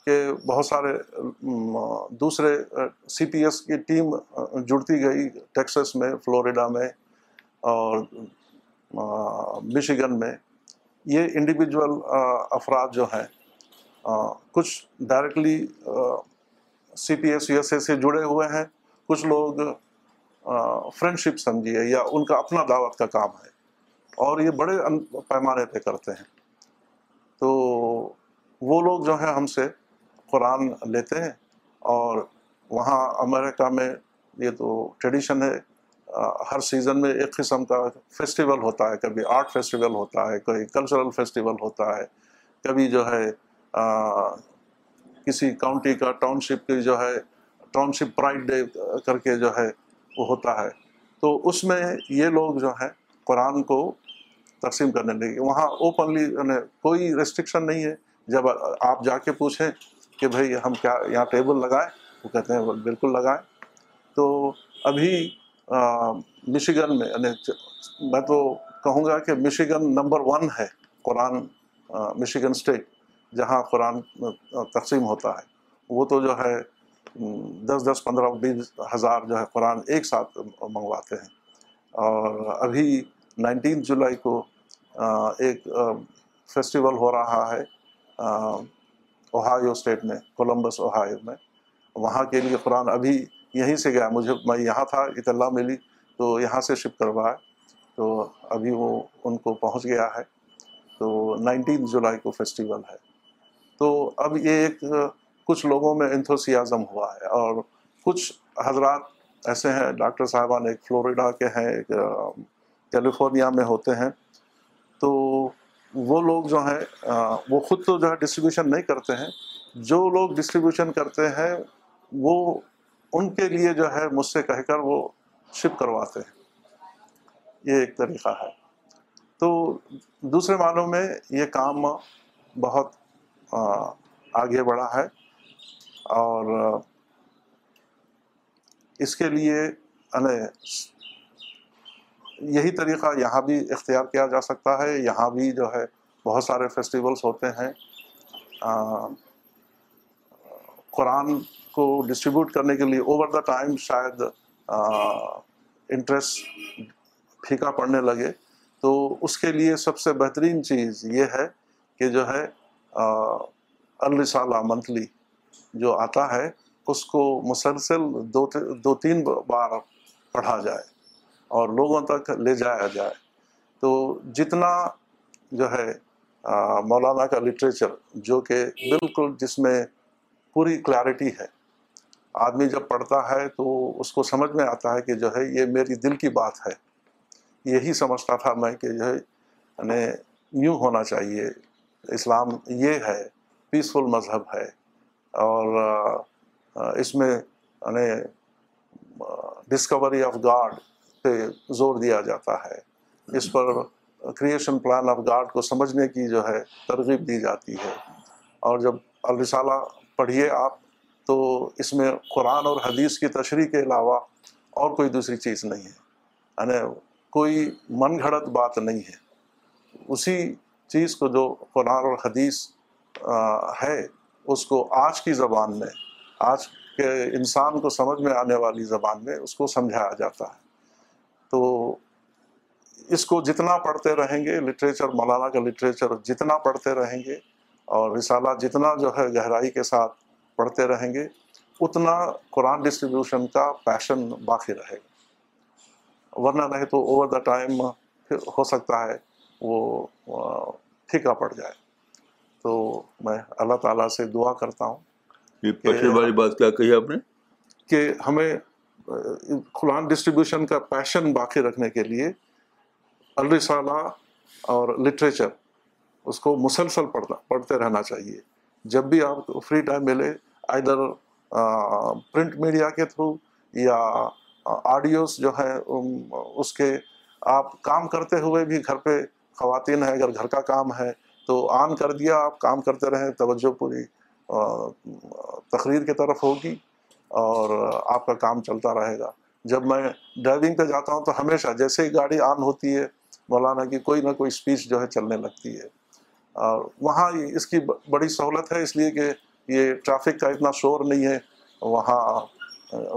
کہ بہت سارے دوسرے سی پی ایس کی ٹیم جڑتی گئی ٹیکسس میں فلوریڈا میں اور مشیگن میں یہ انڈیویجول افراد جو ہیں کچھ directly C P S U S A سے جڑے ہوئے ہیں کچھ لوگ فرینڈشپ سمجھیے یا ان کا اپنا دعوت کا کام ہے اور یہ بڑے پیمانے پہ کرتے ہیں تو وہ لوگ جو ہیں ہم سے قرآن لیتے ہیں اور وہاں امریکہ میں یہ تو ٹریڈیشن ہے ہر سیزن میں ایک قسم کا فیسٹیول ہوتا ہے کبھی آرٹ فیسٹیول ہوتا ہے کوئی کلچرل فیسٹیول ہوتا ہے کبھی جو ہے کسی کاؤنٹی کا ٹاؤن شپ کی جو ہے ٹاؤن شپ پرائڈ ڈے کر کے جو ہے وہ ہوتا ہے تو اس میں یہ لوگ جو ہیں قرآن کو تقسیم کرنے لگے وہاں اوپنلی یعنی کوئی ریسٹرکشن نہیں ہے جب آپ جا کے پوچھیں کہ بھئی ہم کیا یہاں ٹیبل لگائیں وہ کہتے ہیں بالکل لگائیں تو ابھی مشیگن میں یعنی میں تو کہوں گا کہ مشیگن نمبر ون ہے قرآن مشیگن اسٹیٹ جہاں قرآن تقسیم ہوتا ہے وہ تو جو ہے دس دس پندرہ بیس ہزار جو ہے قرآن ایک ساتھ منگواتے ہیں اور ابھی نائنٹین جولائی کو ایک فیسٹیول ہو رہا ہے اوہایو اسٹیٹ میں کولمبس اوہایو میں وہاں کے لیے قرآن ابھی یہیں سے گیا مجھے میں یہاں تھا اطلاع ملی تو یہاں سے شپ کروایا تو ابھی وہ ان کو پہنچ گیا ہے تو نائنٹین جولائی کو فیسٹیول ہے تو اب یہ ایک کچھ لوگوں میں انتھوسیازم ہوا ہے اور کچھ حضرات ایسے ہیں ڈاکٹر صاحبان ایک فلوریڈا کے ہیں ایک کیلیفورنیا میں ہوتے ہیں تو وہ لوگ جو ہیں وہ خود تو جو ہے ڈسٹریبیوشن نہیں کرتے ہیں جو لوگ ڈسٹریبیوشن کرتے ہیں وہ ان کے لیے جو ہے مجھ سے کہہ کر وہ شپ کرواتے ہیں یہ ایک طریقہ ہے تو دوسرے معنوں میں یہ کام بہت آگے بڑھا ہے اور اس کے لیے یعنی یہی طریقہ یہاں بھی اختیار کیا جا سکتا ہے یہاں بھی جو ہے بہت سارے فیسٹیولز ہوتے ہیں قرآن کو ڈسٹریبیوٹ کرنے کے لیے اوور دا ٹائم شاید انٹرسٹ پھیکا پڑنے لگے تو اس کے لیے سب سے بہترین چیز یہ ہے کہ جو ہے الرسالہ منتھلی جو آتا ہے اس کو مسلسل دو دو تین بار پڑھا جائے اور لوگوں تک لے جایا جائے تو جتنا جو ہے مولانا کا لٹریچر جو کہ بالکل جس میں پوری کلیئرٹی ہے آدمی جب پڑھتا ہے تو اس کو سمجھ میں آتا ہے کہ جو ہے یہ میری دل کی بات ہے یہی سمجھتا تھا میں کہ جو ہے نا یعنی یوں ہونا چاہیے اسلام یہ ہے پیسفل مذہب ہے اور اس میں یعنی ڈسکوری آف گاڈ پہ زور دیا جاتا ہے اس پر کریشن پلان آف گاڈ کو سمجھنے کی جو ہے ترغیب دی جاتی ہے اور جب الرسالہ پڑھیے آپ تو اس میں قرآن اور حدیث کی تشریح کے علاوہ اور کوئی دوسری چیز نہیں ہے یعنی کوئی من گھڑت بات نہیں ہے اسی چیز کو جو قرآن اور حدیث ہے اس کو آج کی زبان میں آج کے انسان کو سمجھ میں آنے والی زبان میں اس کو سمجھایا جاتا ہے تو اس کو جتنا پڑھتے رہیں گے لٹریچر مولانا کا لٹریچر جتنا پڑھتے رہیں گے اور رسالہ جتنا جو ہے گہرائی کے ساتھ پڑھتے رہیں گے اتنا قرآن ڈسٹریبیوشن کا پیشن باقی رہے گا ورنہ نہیں تو اوور دا ٹائم پھر ہو سکتا ہے وہ ٹھیکا پڑ جائے تو میں اللہ تعالیٰ سے دعا کرتا ہوں یہ والی بات کیا کہی آپ نے کہ ہمیں قرآن ڈسٹریبیوشن کا پیشن باقی رکھنے کے لیے الرسالہ اور لٹریچر اس کو مسلسل پڑھنا پڑھتے رہنا چاہیے جب بھی آپ کو فری ٹائم ملے آئر پرنٹ میڈیا کے تھرو یا آڈیوز جو ہیں اس کے آپ کام کرتے ہوئے بھی گھر پہ خواتین ہیں اگر گھر کا کام ہے تو آن کر دیا آپ کام کرتے رہیں توجہ پوری تقریر کی طرف ہوگی اور آپ کا کام چلتا رہے گا جب میں ڈرائیونگ پہ جاتا ہوں تو ہمیشہ جیسے ہی گاڑی آن ہوتی ہے مولانا کی کوئی نہ کوئی سپیچ جو ہے چلنے لگتی ہے اور وہاں اس کی بڑی سہولت ہے اس لیے کہ یہ ٹرافک کا اتنا شور نہیں ہے وہاں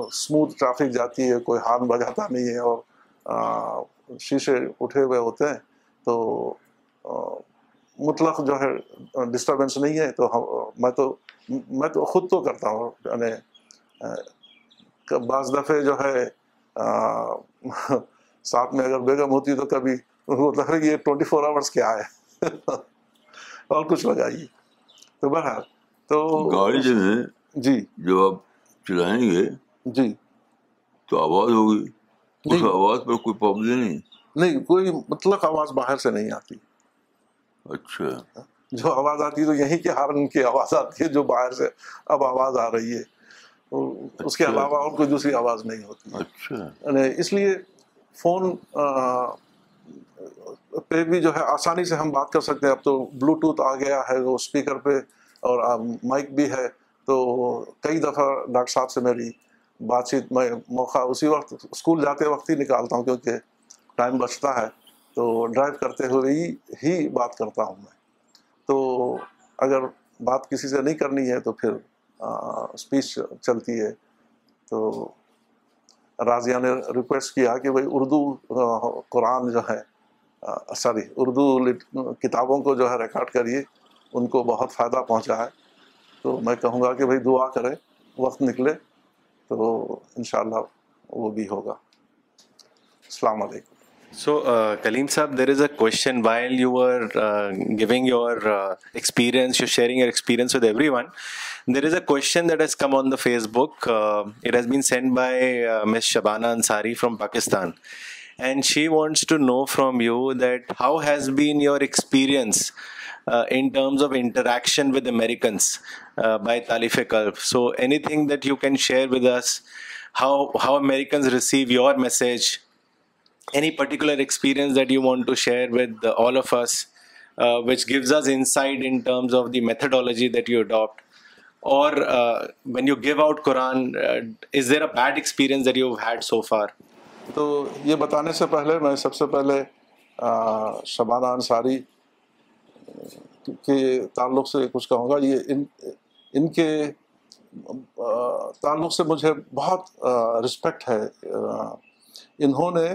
اسموتھ ٹرافک جاتی ہے کوئی ہارن بجاتا نہیں ہے اور شیشے اٹھے ہوئے ہوتے ہیں تو مطلق جو ہے ڈسٹربینس نہیں ہے تو میں تو میں تو خود تو کرتا ہوں یعنی بعض دفعے جو ہے ساتھ میں اگر بیگم ہوتی تو کبھی لگ رہا ہے یہ ٹوئنٹی فور آورس کیا ہے اور کچھ لگائیے تو بہرحال تو گاڑی جو ہے جی جو آپ چلائیں گے جی تو آواز ہوگی جی۔ اس آواز پر کوئی پابندی نہیں نہیں کوئی مطلق آواز باہر سے نہیں آتی اچھا جو آواز آتی ہے تو یہیں کے ہارن کی آواز آتی ہے جو باہر سے اب آواز آ رہی ہے اس کے اچھا۔ علاوہ اور کوئی دوسری آواز نہیں ہوتی اچھا یعنی اس لیے فون پہ بھی جو ہے آسانی سے ہم بات کر سکتے ہیں اب تو بلو ٹوتھ آ گیا ہے وہ اسپیکر پہ اور مائک بھی ہے تو کئی دفعہ ڈاکٹر صاحب سے میری بات چیت میں موقع اسی وقت اسکول جاتے وقت ہی نکالتا ہوں کیونکہ ٹائم بچتا ہے تو ڈرائیو کرتے ہوئے ہی بات کرتا ہوں میں تو اگر بات کسی سے نہیں کرنی ہے تو پھر اسپیچ چلتی ہے تو راضیہ نے ریکویسٹ کیا کہ بھائی اردو قرآن جو ہے سوری اردو کتابوں کو جو ہے ریکارڈ کریے ان کو بہت فائدہ پہنچا ہے تو میں کہوں گا کہ بھائی دعا کرے وقت نکلے تو انشاءاللہ وہ بھی ہوگا السلام علیکم So, uh, Kaleem Saab, there is a question. While you were uh, giving your uh, experience, you're sharing your experience with everyone, there is a question that has come on the Facebook. It has been sent by Ms. Shabana Ansari from Pakistan. And she wants to know from you that how has been your experience in terms of interaction with Americans by Taaleef-e-Kalb. So anything that you can share with us, how Americans receive your message any particular experience that you want to share with all of us which gives us insight in terms of the methodology that you adopt or bad experience تو یہ بتانے سے پہلے میں سب سے پہلے شبانہ انصاری کے تعلق سے کچھ کہوں گا یہ ان کے تعلق سے مجھے بہت رسپیکٹ ہے انہوں نے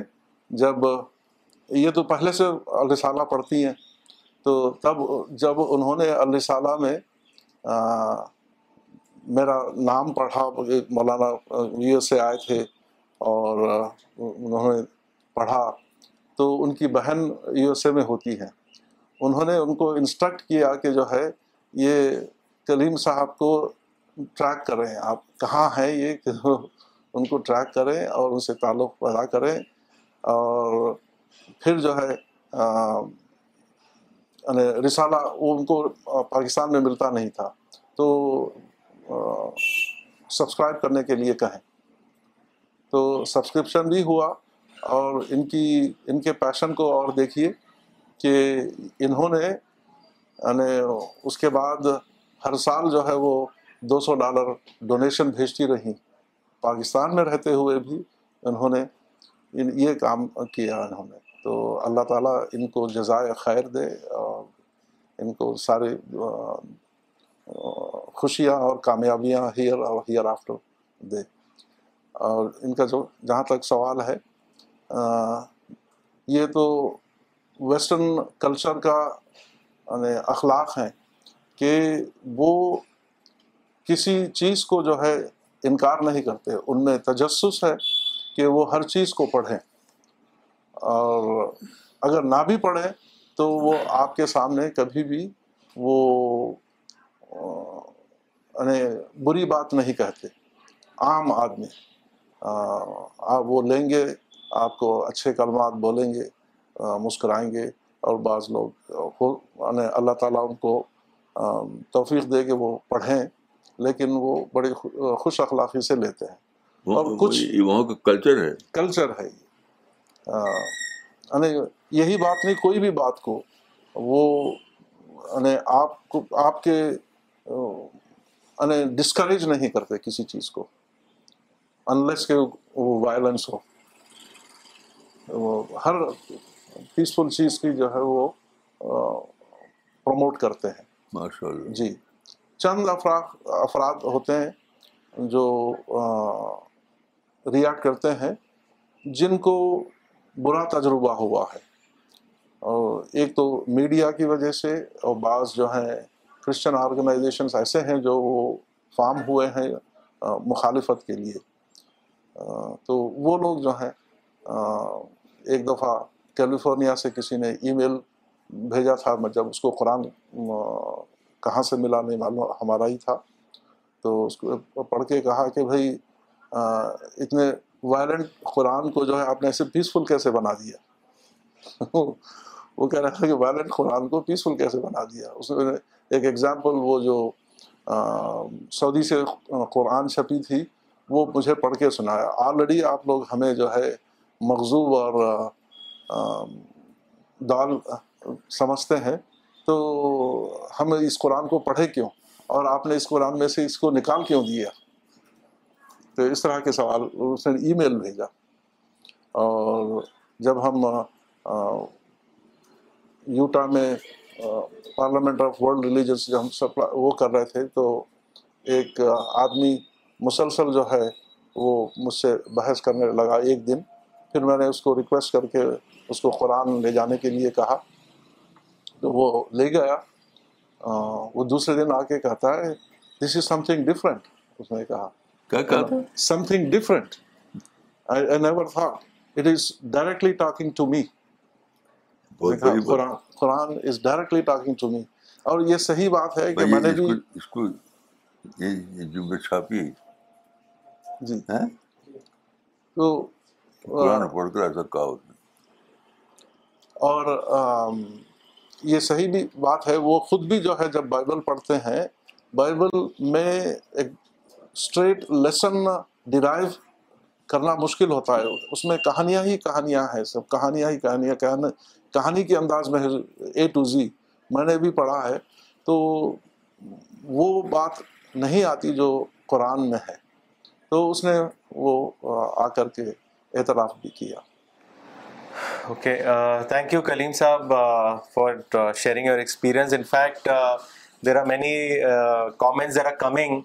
جب یہ تو پہلے سے الرسالہ پڑھتی ہیں تو تب جب انہوں نے الرسالہ میں میرا نام پڑھا مولانا یو ایس آئے تھے اور انہوں نے پڑھا تو ان کی بہن یو ایس اے میں ہوتی ہیں انہوں نے ان کو انسٹرکٹ کیا کہ جو ہے یہ کلیم صاحب کو ٹریک کریں آپ کہاں ہیں یہ کہ ان کو ٹریک کریں اور ان سے تعلق پیدا کریں اور پھر جو ہے یعنی رسالہ وہ ان کو پاکستان میں ملتا نہیں تھا تو سبسکرائب کرنے کے لیے کہیں تو سبسکرپشن بھی ہوا اور ان کی ان کے پیشن کو اور دیکھیے کہ انہوں نے یعنی اس کے بعد ہر سال جو ہے وہ دو سو ڈالر ڈونیشن بھیجتی رہیں پاکستان میں رہتے ہوئے بھی انہوں نے یہ کام کیا انہوں نے تو اللہ تعالیٰ ان کو جزائے خیر دے اور ان کو سارے خوشیاں اور کامیابیاں ہیئر اور ہیئر آفٹر دے اور ان کا جو جہاں تک سوال ہے یہ تو ویسٹرن کلچر کا یعنی اخلاق ہیں کہ وہ کسی چیز کو جو ہے انکار نہیں کرتے ان میں تجسس ہے کہ وہ ہر چیز کو پڑھیں اور اگر نہ بھی پڑھیں تو وہ آپ کے سامنے کبھی بھی وہ یعنی بری بات نہیں کہتے عام آدمی آپ وہ لیں گے آپ کو اچھے کلمات بولیں گے مسکرائیں گے اور بعض لوگ یعنی اللہ تعالیٰ ان کو توفیق دے کے وہ پڑھیں لیکن وہ بڑی خوش اخلاقی سے لیتے ہیں اور کچھ وہاں کا کلچر ہے کلچر ہے ہاں۔ یعنی یہی بات نہیں کوئی بھی بات کو وہ یعنی آپ کو آپ کے ڈسکریج یعنی نہیں کرتے کسی چیز کو انلیس کے وہ وائلنس وہ ہر پیسفل چیز کی جو ہے وہ پروموٹ کرتے ہیں ماشاء اللہ جی چند افراد افراد ہوتے ہیں جو ریایکٹ کرتے ہیں جن کو برا تجربہ ہوا ہے اور ایک تو میڈیا کی وجہ سے اور بعض جو ہیں کرسچن آرگنائزیشنس ایسے ہیں جو وہ فارم ہوئے ہیں مخالفت کے لیے تو وہ لوگ جو ہیں ایک دفعہ کیلیفورنیا سے کسی نے ای میل بھیجا تھا جب اس کو قرآن کہاں سے ملا نہیں معلوم ہمارا ہی تھا تو اس کو پڑھ کے کہا کہ بھائی اتنے وائلنٹ قرآن کو جو ہے آپ نے ایسے پیسفل کیسے بنا دیا وہ کہہ رہا تھا کہ وائلنٹ قرآن کو پیسفل کیسے بنا دیا اس نے ایک ایگزامپل وہ جو سعودی سے قرآن چھپی تھی وہ مجھے پڑھ کے سنایا آلریڈی آپ لوگ ہمیں جو ہے مغزوب اور دال سمجھتے ہیں تو ہم اس قرآن کو پڑھے کیوں اور آپ نے اس قرآن میں سے اس کو نکال کیوں دیا تو اس طرح کے سوال اس نے ای میل بھیجا اور جب ہم یوٹا میں پارلیمنٹ آف ورلڈ ریلیجنس جو ہم سپلائی وہ کر رہے تھے تو ایک آدمی مسلسل جو ہے وہ مجھ سے بحث کرنے لگا ایک دن پھر میں نے اس کو ریکویسٹ کر کے اس کو قرآن لے جانے کے لیے کہا تو وہ لے گیا وہ دوسرے دن آ کے کہتا ہے this is something different اس نے کہا کیا کہا تھا something different it is directly talking to me Quran is directly talking to me اور یہ صحیح بات ہے کہ میں نے بھی اس کو یہ جمع چھاپی جی ہاں؟ تو قرآن پڑھ کر ایسا کہا اس نے اور یہ صحیح بھی بات ہے وہ خود بھی جو ہے جب بائبل پڑھتے ہیں بائبل میں ایک اسٹریٹ لیسن ڈیرائیو کرنا مشکل ہوتا ہے اس میں کہانیاں ہی کہانیاں ہیں سب کہانیاں ہی کہانیاں کہانی کے انداز میں اے ٹو زی میں نے بھی پڑھا ہے تو وہ بات نہیں آتی جو قرآن میں ہے تو اس نے وہ آ کر کے اعتراف بھی کیا okay thank you Kaleem Sahab for sharing your experience in fact there are many comment there are coming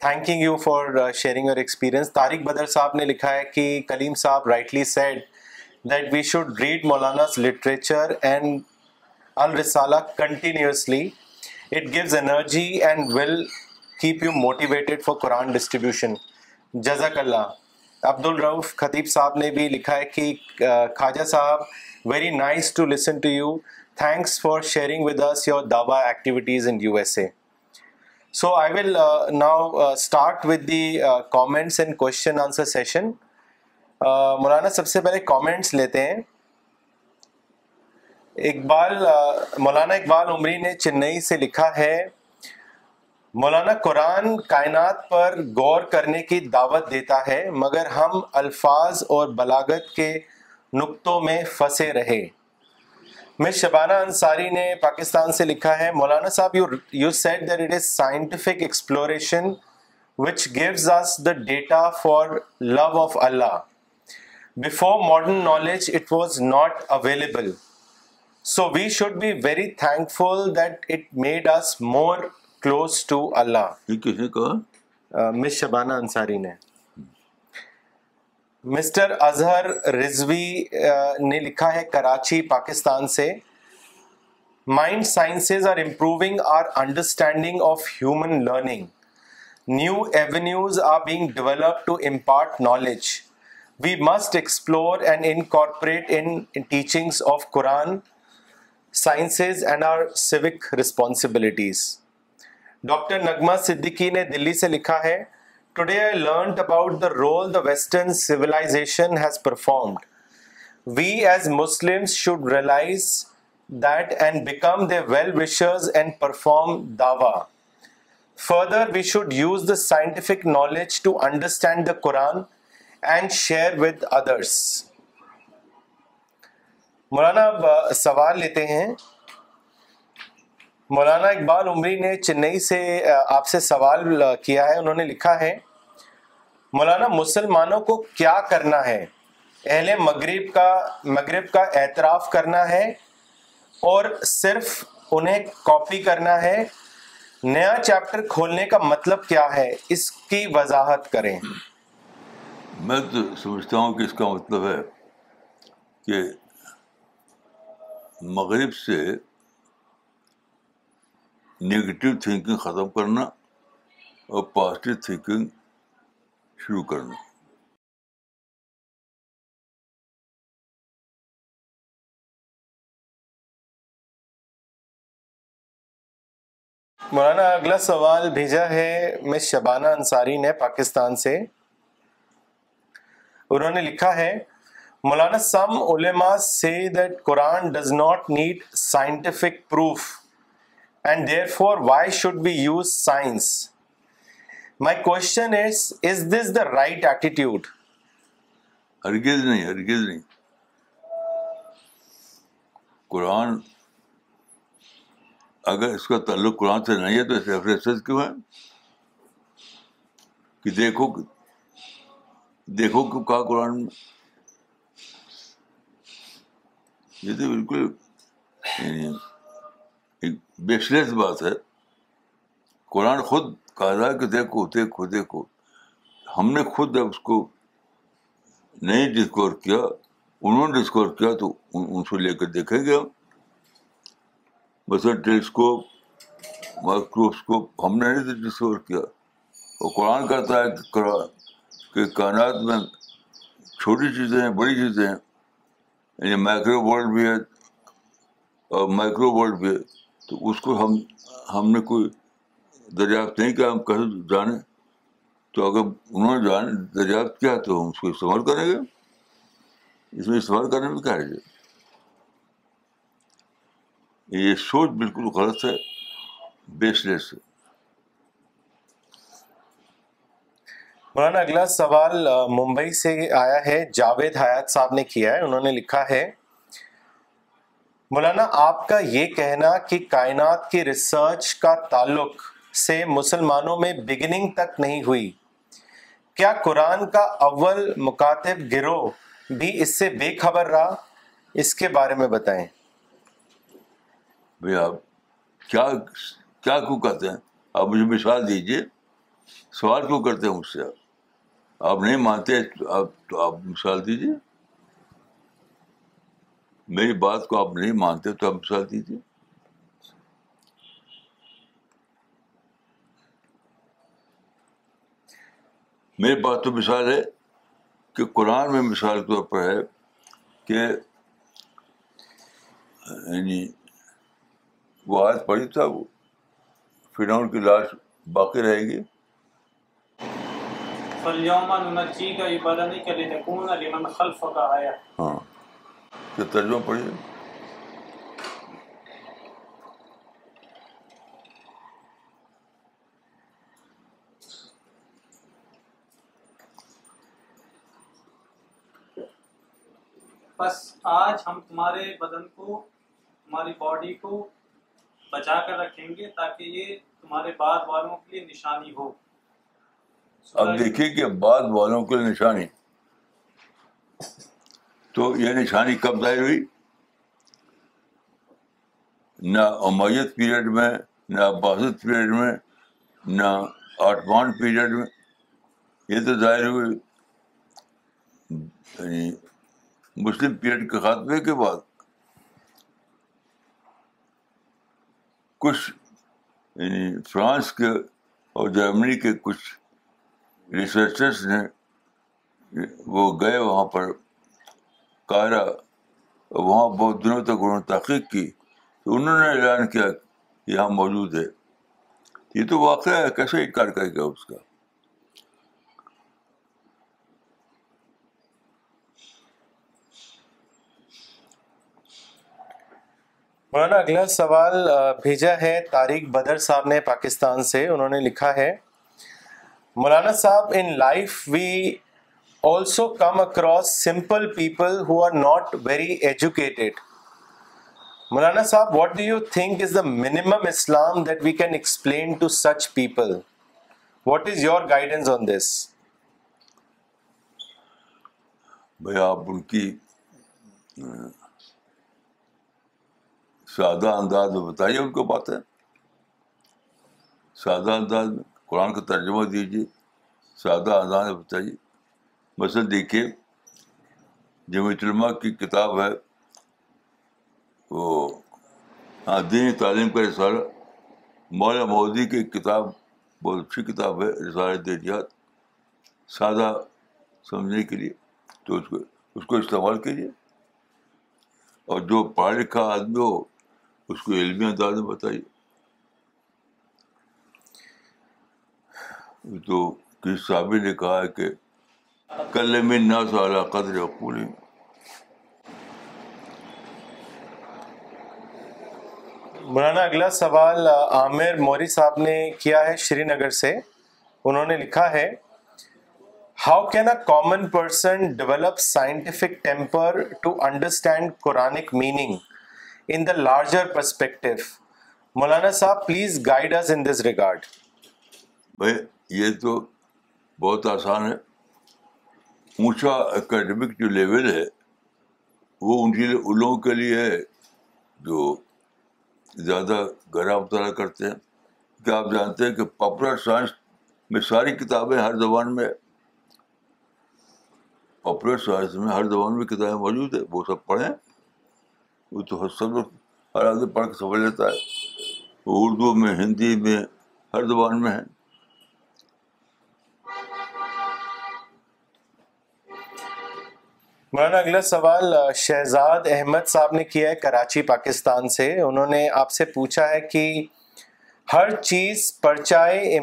thanking you for sharing your experience Tariq Badr Sahab نے لکھا ہے کہ Kaleem Sahab rightly said that we should read Maulana's literature and Al-Risala continuously it gives energy and will keep you motivated for Quran distribution جزاک اللہ عبد الرؤف خطیب صاحب نے بھی لکھا ہے کہ Khwaja Sahab very nice to listen to you thanks for sharing with us your dawah activities in U S A so I will now start with the comments and question answer session Maulana سب سے پہلے comments لیتے ہیں اقبال مولانا اقبال عمری نے چنئی سے لکھا ہے مولانا قرآن کائنات پر غور کرنے کی دعوت دیتا ہے مگر ہم الفاظ اور بلاغت کے نقطوں میں پھنسے رہے مس شبانہ انصاری نے پاکستان سے لکھا ہے Maulana Sahab you you said that it is scientific exploration which gives us the data for love of Allah before modern knowledge it was not available so we should be very thankful that it made us more close to Allah miss Shabana Ansari نے mister Azhar Rizvi نے لکھا ہے کراچی پاکستان سے mind sciences are improving our understanding of human learning new avenues are being develop to impart knowledge we must explore and incorporate in teachings of Quran sciences and our civic responsibilities doctor نغمہ صدیقی نے دلی سے لکھا ہے today I learned about the role the western civilization has performed we as Muslim should realize that and become the well wishers and perform dawah further we should use the scientific knowledge to understand the Quran and share with others Maulana اب سوال لیتے ہیں مولانا اقبال عمری نے چنئی سے آپ سے سوال کیا ہے انہوں نے لکھا ہے مولانا مسلمانوں کو کیا کرنا ہے اہل مغرب کا مغرب کا اعتراف کرنا ہے اور صرف انہیں کاپی کرنا ہے نیا چیپٹر کھولنے کا مطلب کیا ہے اس کی وضاحت کریں میں تو سمجھتا ہوں کہ اس کا مطلب ہے کہ مغرب سے نگیٹو تھنکنگ ختم کرنا اور پازیٹیو تھنکنگ شروع مولانا اگلا سوال بھیجا ہے شبانہ انصاری نے پاکستان سے انہوں نے لکھا ہے مولانا سم علماء سے that Quran does not need scientific proof and therefore why should be use science my question is is this the right attitude ہرگز نہیں ہرگز نہیں قرآن اگر اس کا تعلق قرآن سے نہیں ہے تو اس افریس کیوں ہے کہ دیکھو دیکھو کیوں کہا قرآن یہ تو بالکل یعنی ایک بیشلیس بات ہے قرآن خود کہا ذا کہ دیکھو دیکھو دیکھو ہم نے خود جب اس کو نہیں ڈسکور کیا انہوں نے ڈسکور کیا تو ان سے لے کر دیکھیں گے ہم مثلاً ٹیلیسکوپ مائکروسکوپ ہم نے نہیں ڈسکور کیا اور قرآن کہتا ہے قرآن کہ کائنات میں چھوٹی چیزیں ہیں بڑی چیزیں ہیں یعنی مائکرو ورلڈ بھی ہے اور مائکرو ورلڈ بھی ہے تو اس کو ہم ہم نے کوئی دریافت نہیں کیا ہم کیسے جانیں تو تو اگر انہوں نے دریافت کیا ہم اس کو استعمال کریں گے اس میں استعمال کرنے میں کیا ہے جی؟ یہ سوچ بالکل غلط ہے بیس لیس ہے مولانا اگلا سوال ممبئی سے آیا ہے جاوید حیات صاحب نے کیا ہے انہوں نے لکھا ہے مولانا آپ کا یہ کہنا کہ کائنات کی ریسرچ کا تعلق سے مسلمانوں میں بگننگ تک نہیں ہوئی کیا قرآن کا اول مکاتب گروہ بھی اس سے بے خبر رہا اس کے بارے میں بتائیں آپ مجھے مثال دیجیے سوال کیوں کرتے ہیں مجھ سے آپ آپ نہیں مانتے آپ تو آپ مثال دیجیے میری بات کو آپ نہیں مانتے تو آپ مثال دیجیے میری بات تو مثال ہے کہ قرآن میں مثال کے طور پر ہے کہ یعنی وہ پڑی وہ فرعون کی لاش باقی رہے گی ہاں ترجمہ پڑھیے بس آج ہم تمہارے بدن کو تمہاری باڈی کو بچا کر رکھیں گے تاکہ یہ تمہارے بعد والوں کے لیے نشانی ہو اب دیکھیے کہ بعد والوں کے لیے نشانی تو یہ نشانی کب ظاہر ہوئی نہ امیت پیریڈ میں نہ باسط پیریڈ میں نہ آٹمان پیریڈ میں یہ تو ظاہر ہوئی یعنی مسلم پیریڈ کے خاتمے کے بعد کچھ یعنی فرانس کے اور جرمنی کے کچھ ریسرچرس نے وہ گئے وہاں پر قاہرہ وہاں بہت دنوں تک انہوں نے تحقیق کی تو انہوں نے اعلان کیا یہاں موجود ہے یہ تو واقعہ ہے کیسے انکار کر گیا اس کا مولانا اگلا سوال بھیجا ہے تاریخ بدر صاحب نے پاکستان سے انہوں نے لکھا ہے Maulana Sahab in life we also come across simple people who are not very educated Maulana Sahab what do you think is the minimum Islam that we can explain to such people what is your guidance on this بھائی آپ ان کی سادہ انداز میں بتائیے ان کو باتیں سادہ انداز میں قرآن کا ترجمہ دیجیے سادہ انداز میں بتائیے مثلاً دیکھیے علماء کی کتاب ہے وہ ہاں، دینی تعلیم کا رسالہ مولانا مودی کی کتاب بہت اچھی کتاب ہے رسالہ دیجیات سادہ سمجھنے کے لیے تو اس کو اس کو استعمال کیجیے اور جو پڑھا لکھا آدمی ہو اس کو علمی انداز میں بتائیے تو صاحب نے کہا ہے کہ کل میں نہ سالا قدر پوری مولانا اگلا سوال عامر موری صاحب نے کیا ہے شری نگر سے انہوں نے لکھا ہے how can a common person develop scientific temper to understand Quranic meaning in the larger perspective Maulana Sahab please guide us in this regard بھائی یہ تو بہت آسان ہے اونچا اکیڈمک جو لیول ہے وہ اونچی ان لوگوں کے لیے ہے جو زیادہ گہرا مطالعہ کرتے ہیں کیا آپ جانتے ہیں کہ پاپولر سائنس میں ساری کتابیں ہر زبان میں پاپولر سائنس میں ہر زبان میں کتابیں موجود ہیں وہ سب پڑھیں وہ تو سب لوگ ہر آدمی پڑھ کے سمجھ لیتا ہے وہ اردو میں ہندی میں ہر زبان میں ہے مولانا اگلا سوال شہزاد احمد صاحب نے کیا ہے کراچی پاکستان سے انہوں نے آپ سے پوچھا ہے کہ ہر چیز پرچائے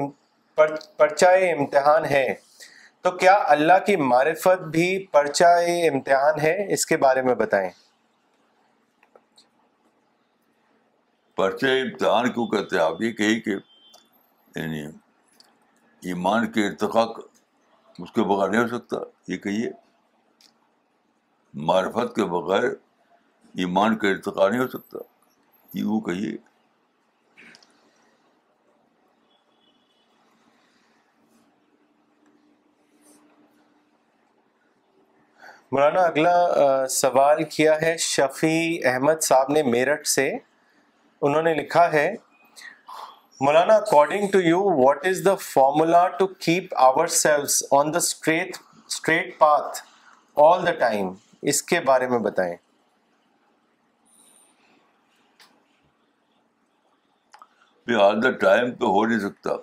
پرچائے امتحان ہے تو کیا اللہ کی معرفت بھی پرچائے امتحان ہے اس کے بارے میں بتائیں پرچے امتحان کیوں کہتے ہیں آپ یہ کہی کہ یعنی ایمان کے ارتقا اس کے بغیر نہیں ہو سکتا یہ کہیے معرفت کے بغیر ایمان کا ارتقا نہیں ہو سکتا یہ وہ کہیے مولانا اگلا سوال کیا ہے شفیع احمد صاحب نے میرٹھ سے انہوں نے لکھا ہے Maulana according to you what is the formula to keep our selves on the straight straight path all the time اس کے بارے میں بتائیں آل دا ٹائم تو ہو نہیں سکتا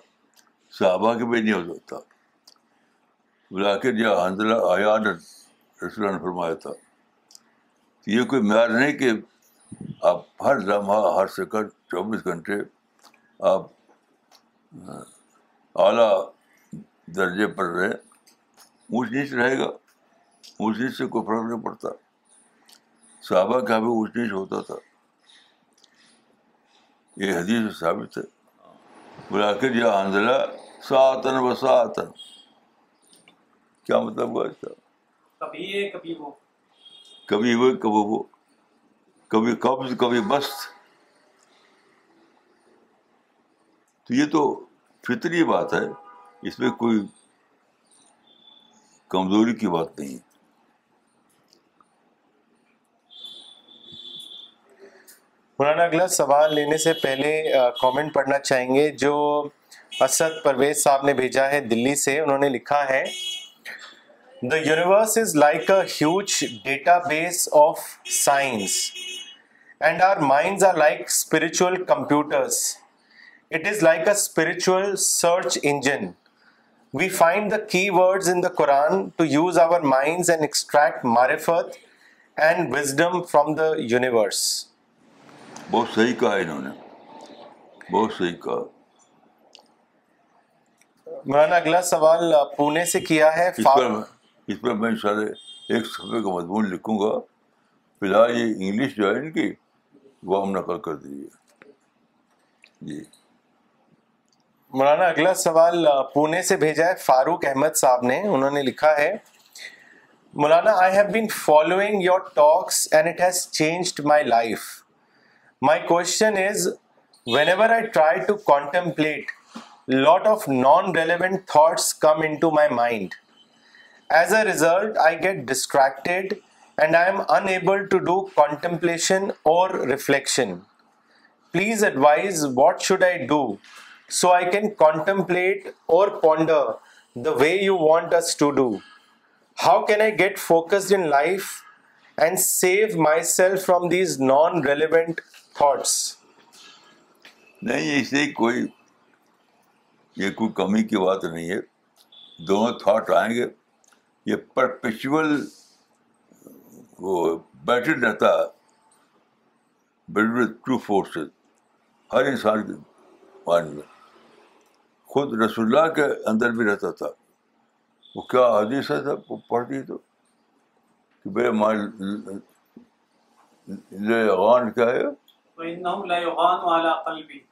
صحابہ کے بھی نہیں ہو سکتا بلاکر کے جو حضرت آیا نے فرمایا تھا یہ کوئی معیار نہیں کہ آپ ہر لمحہ ہر سیکنڈ چوبیس گھنٹے آپ اعلیٰ درجے پر رہے اونچ نیچ رہے گا اونچ نیچ سے کوئی فرق نہیں پڑتا صحابہ کا بھی اونچ نیچ ہوتا تھا یہ حدیث ثابت ہے بلا کر یہ آندھرا ساتن و ساتن کیا مطلب ہوا اس کا کبھی وہ کبھی وہ کبھی قبض کبھی تو تو یہ فطری بات ہے اس میں کوئی کمزوری کی بات نہیں مولانا اگلا سوال لینے سے پہلے کامنٹ پڑھنا چاہیں گے جو اسد پرویز صاحب نے بھیجا ہے دلی سے انہوں نے لکھا ہے the universe is like a huge database of science and our minds are like spiritual computers it is like a spiritual search engine we find the keywords in the Quran to use our minds and extract marifat and wisdom from the universe بہت صحیح کہا انہوں نے بہت صحیح کہا مولانا اگلا سوال پونے سے کیا ہے اس پر میں ان ایک صفحے کا مضمون لکھوں گا فی الحال یہ انگلش جو ہے ان کی وہ ہم نقل کر دیجیے جی مولانا اگلا سوال پونے سے بھیجا ہے فاروق احمد صاحب نے انہوں نے لکھا ہے Maulana I have been following your talks and it has change my life my question is whenever I try to contemplate lot of non relevant thoughts come mind as a result I get distracted and I am to do contemplation or reflection please advise what should I do so I can contemplate or ponder the way you want us to do how can I get focused in life and save my self from these non relevant thoughts نہیں اسے کوئی یہ کوئی کمی کی بات نہیں ہے دونوں تھاٹ آئیں گے یہ پرپیچول وہ بیٹھن رہتا ہے بلڈ وتھ ٹرو فورسز ہر انسان کے مائنڈ میں خود رسول اللہ کے اندر بھی رہتا تھا وہ کیا حدیث ہے تھا وہ پڑھتی تو کہ بے مان لے غان کیا ہے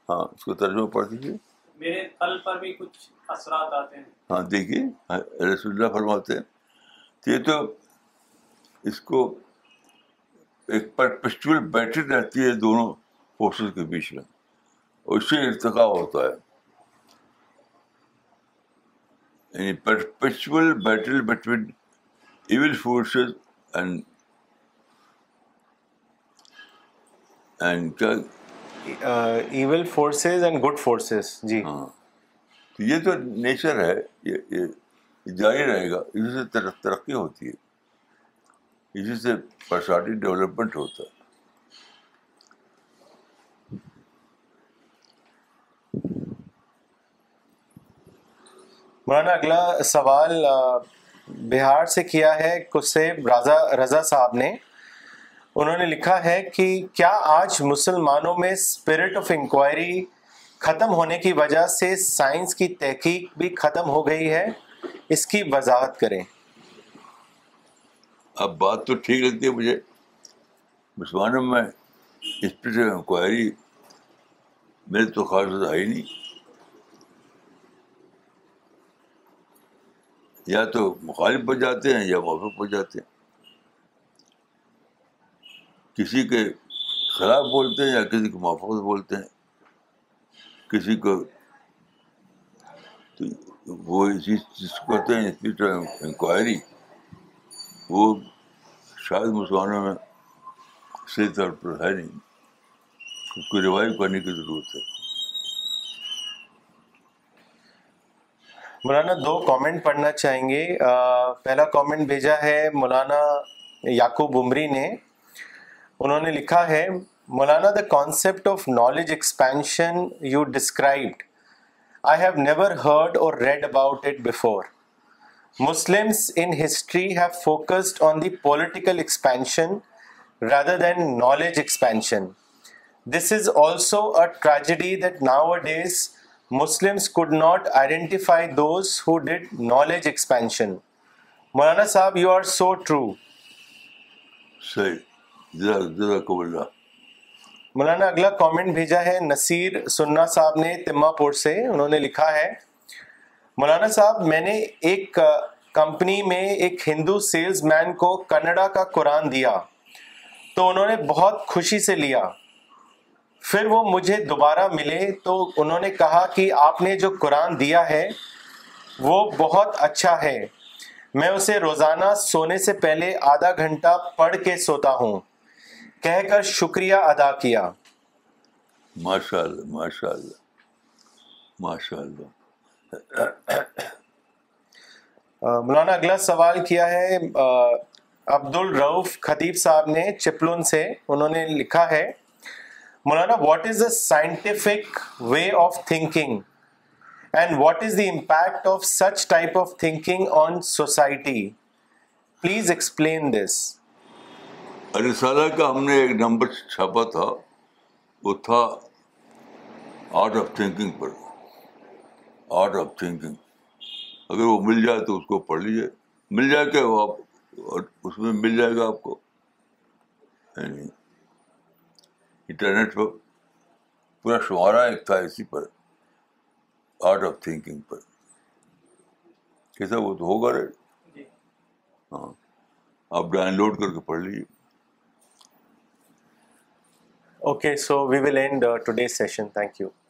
ہاں اس کو ترجمہ پڑھ دیجیے میرے قلب پر بھی کچھ اثرات آتے ہیں ہاں دیکھیے رسول اللہ فرماتے ہیں تو یہ تو اس کو ایک پرپیچول بیٹری رہتی ہے دونوں فورسز کے بیچ میں اور اس سے ارتقا ہوتا ہے یعنی perpetual battle between evil forces and evil forces and good forces جی ہاں یہ تو نیچر ہے یہ جاری رہے گا اس سے ترقی ہوتی ہے اسی سے پرسنالٹی ڈیولپمنٹ ہوتا ہے مولانا اگلا سوال بہار سے کیا ہے کس رضا رضا صاحب نے انہوں نے لکھا ہے کہ کیا آج مسلمانوں میں اسپرٹ آف انکوائری ختم ہونے کی وجہ سے سائنس کی تحقیق بھی ختم ہو گئی ہے اس کی وضاحت کریں اب بات تو ٹھیک لگتی ہے مجھے مسلمانوں میں اسپیشل انکوائری میرے تو خاص ہی نہیں یا تو مخالف پر جاتے ہیں یا موفق پر جاتے ہیں کسی کے خلاف بولتے ہیں یا کسی کو موفق بولتے ہیں کسی کو تو وہ اسی چیز کو کہتے ہیں اسپیشل انکوائری وہ شاید مسلمانوں میں صحیح طور پر ہے نہیں اس کو ریوائو کرنے کی ضرورت ہے مولانا دو کامنٹ پڑھنا چاہیں گے پہلا کامنٹ بھیجا ہے مولانا یعقوب عمری نے انہوں نے لکھا ہے Maulana the concept of knowledge expansion you described I have never heard or read about it before Muslims in history have focused on the political expansion rather than knowledge expansion this is also a tragedy that nowadays Muslims could not identify those who did knowledge expansion Maulana Sahab you are so true مولانا اگلا comment بھیجا ہے نصیر سننا صاحب نے تما پور سے انہوں نے لکھا ہے مولانا صاحب میں نے ایک کمپنی میں ایک ہندو سیلز مین کو کنڈا کا قرآن دیا تو انہوں نے بہت خوشی سے لیا پھر وہ مجھے دوبارہ ملے تو انہوں نے کہا کہ آپ نے جو قرآن دیا ہے وہ بہت اچھا ہے میں اسے روزانہ سونے سے پہلے آدھا گھنٹہ پڑھ کے سوتا ہوں کہہ کر شکریہ ادا کیا مولانا اگلا سوال کیا ہے عبد الروف خطیب صاحب نے نے چپلون سے انہوں لکھا ہے Maulana what is the scientific way of thinking and what is the impact of such type of thinking on society please explain this کا ہم نے ایک نمبر چھاپا تھا وہ تھا آرٹ آف تھنکنگ پر آرٹ آف تھنکنگ اگر وہ مل جائے تو اس کو پڑھ لیجیے مل جائے کہ وہ آپ اس میں مل جائے گا آپ کو یعنی انٹرنیٹ پر پورا شمارا ایک تھا اسی پر آرٹ آف تھنکنگ پر کیسا وہ تو ہوگا رہے جی۔ ہاں آپ ڈاؤن لوڈ کر کے پڑھ لیجیے okay so we will end today session thank you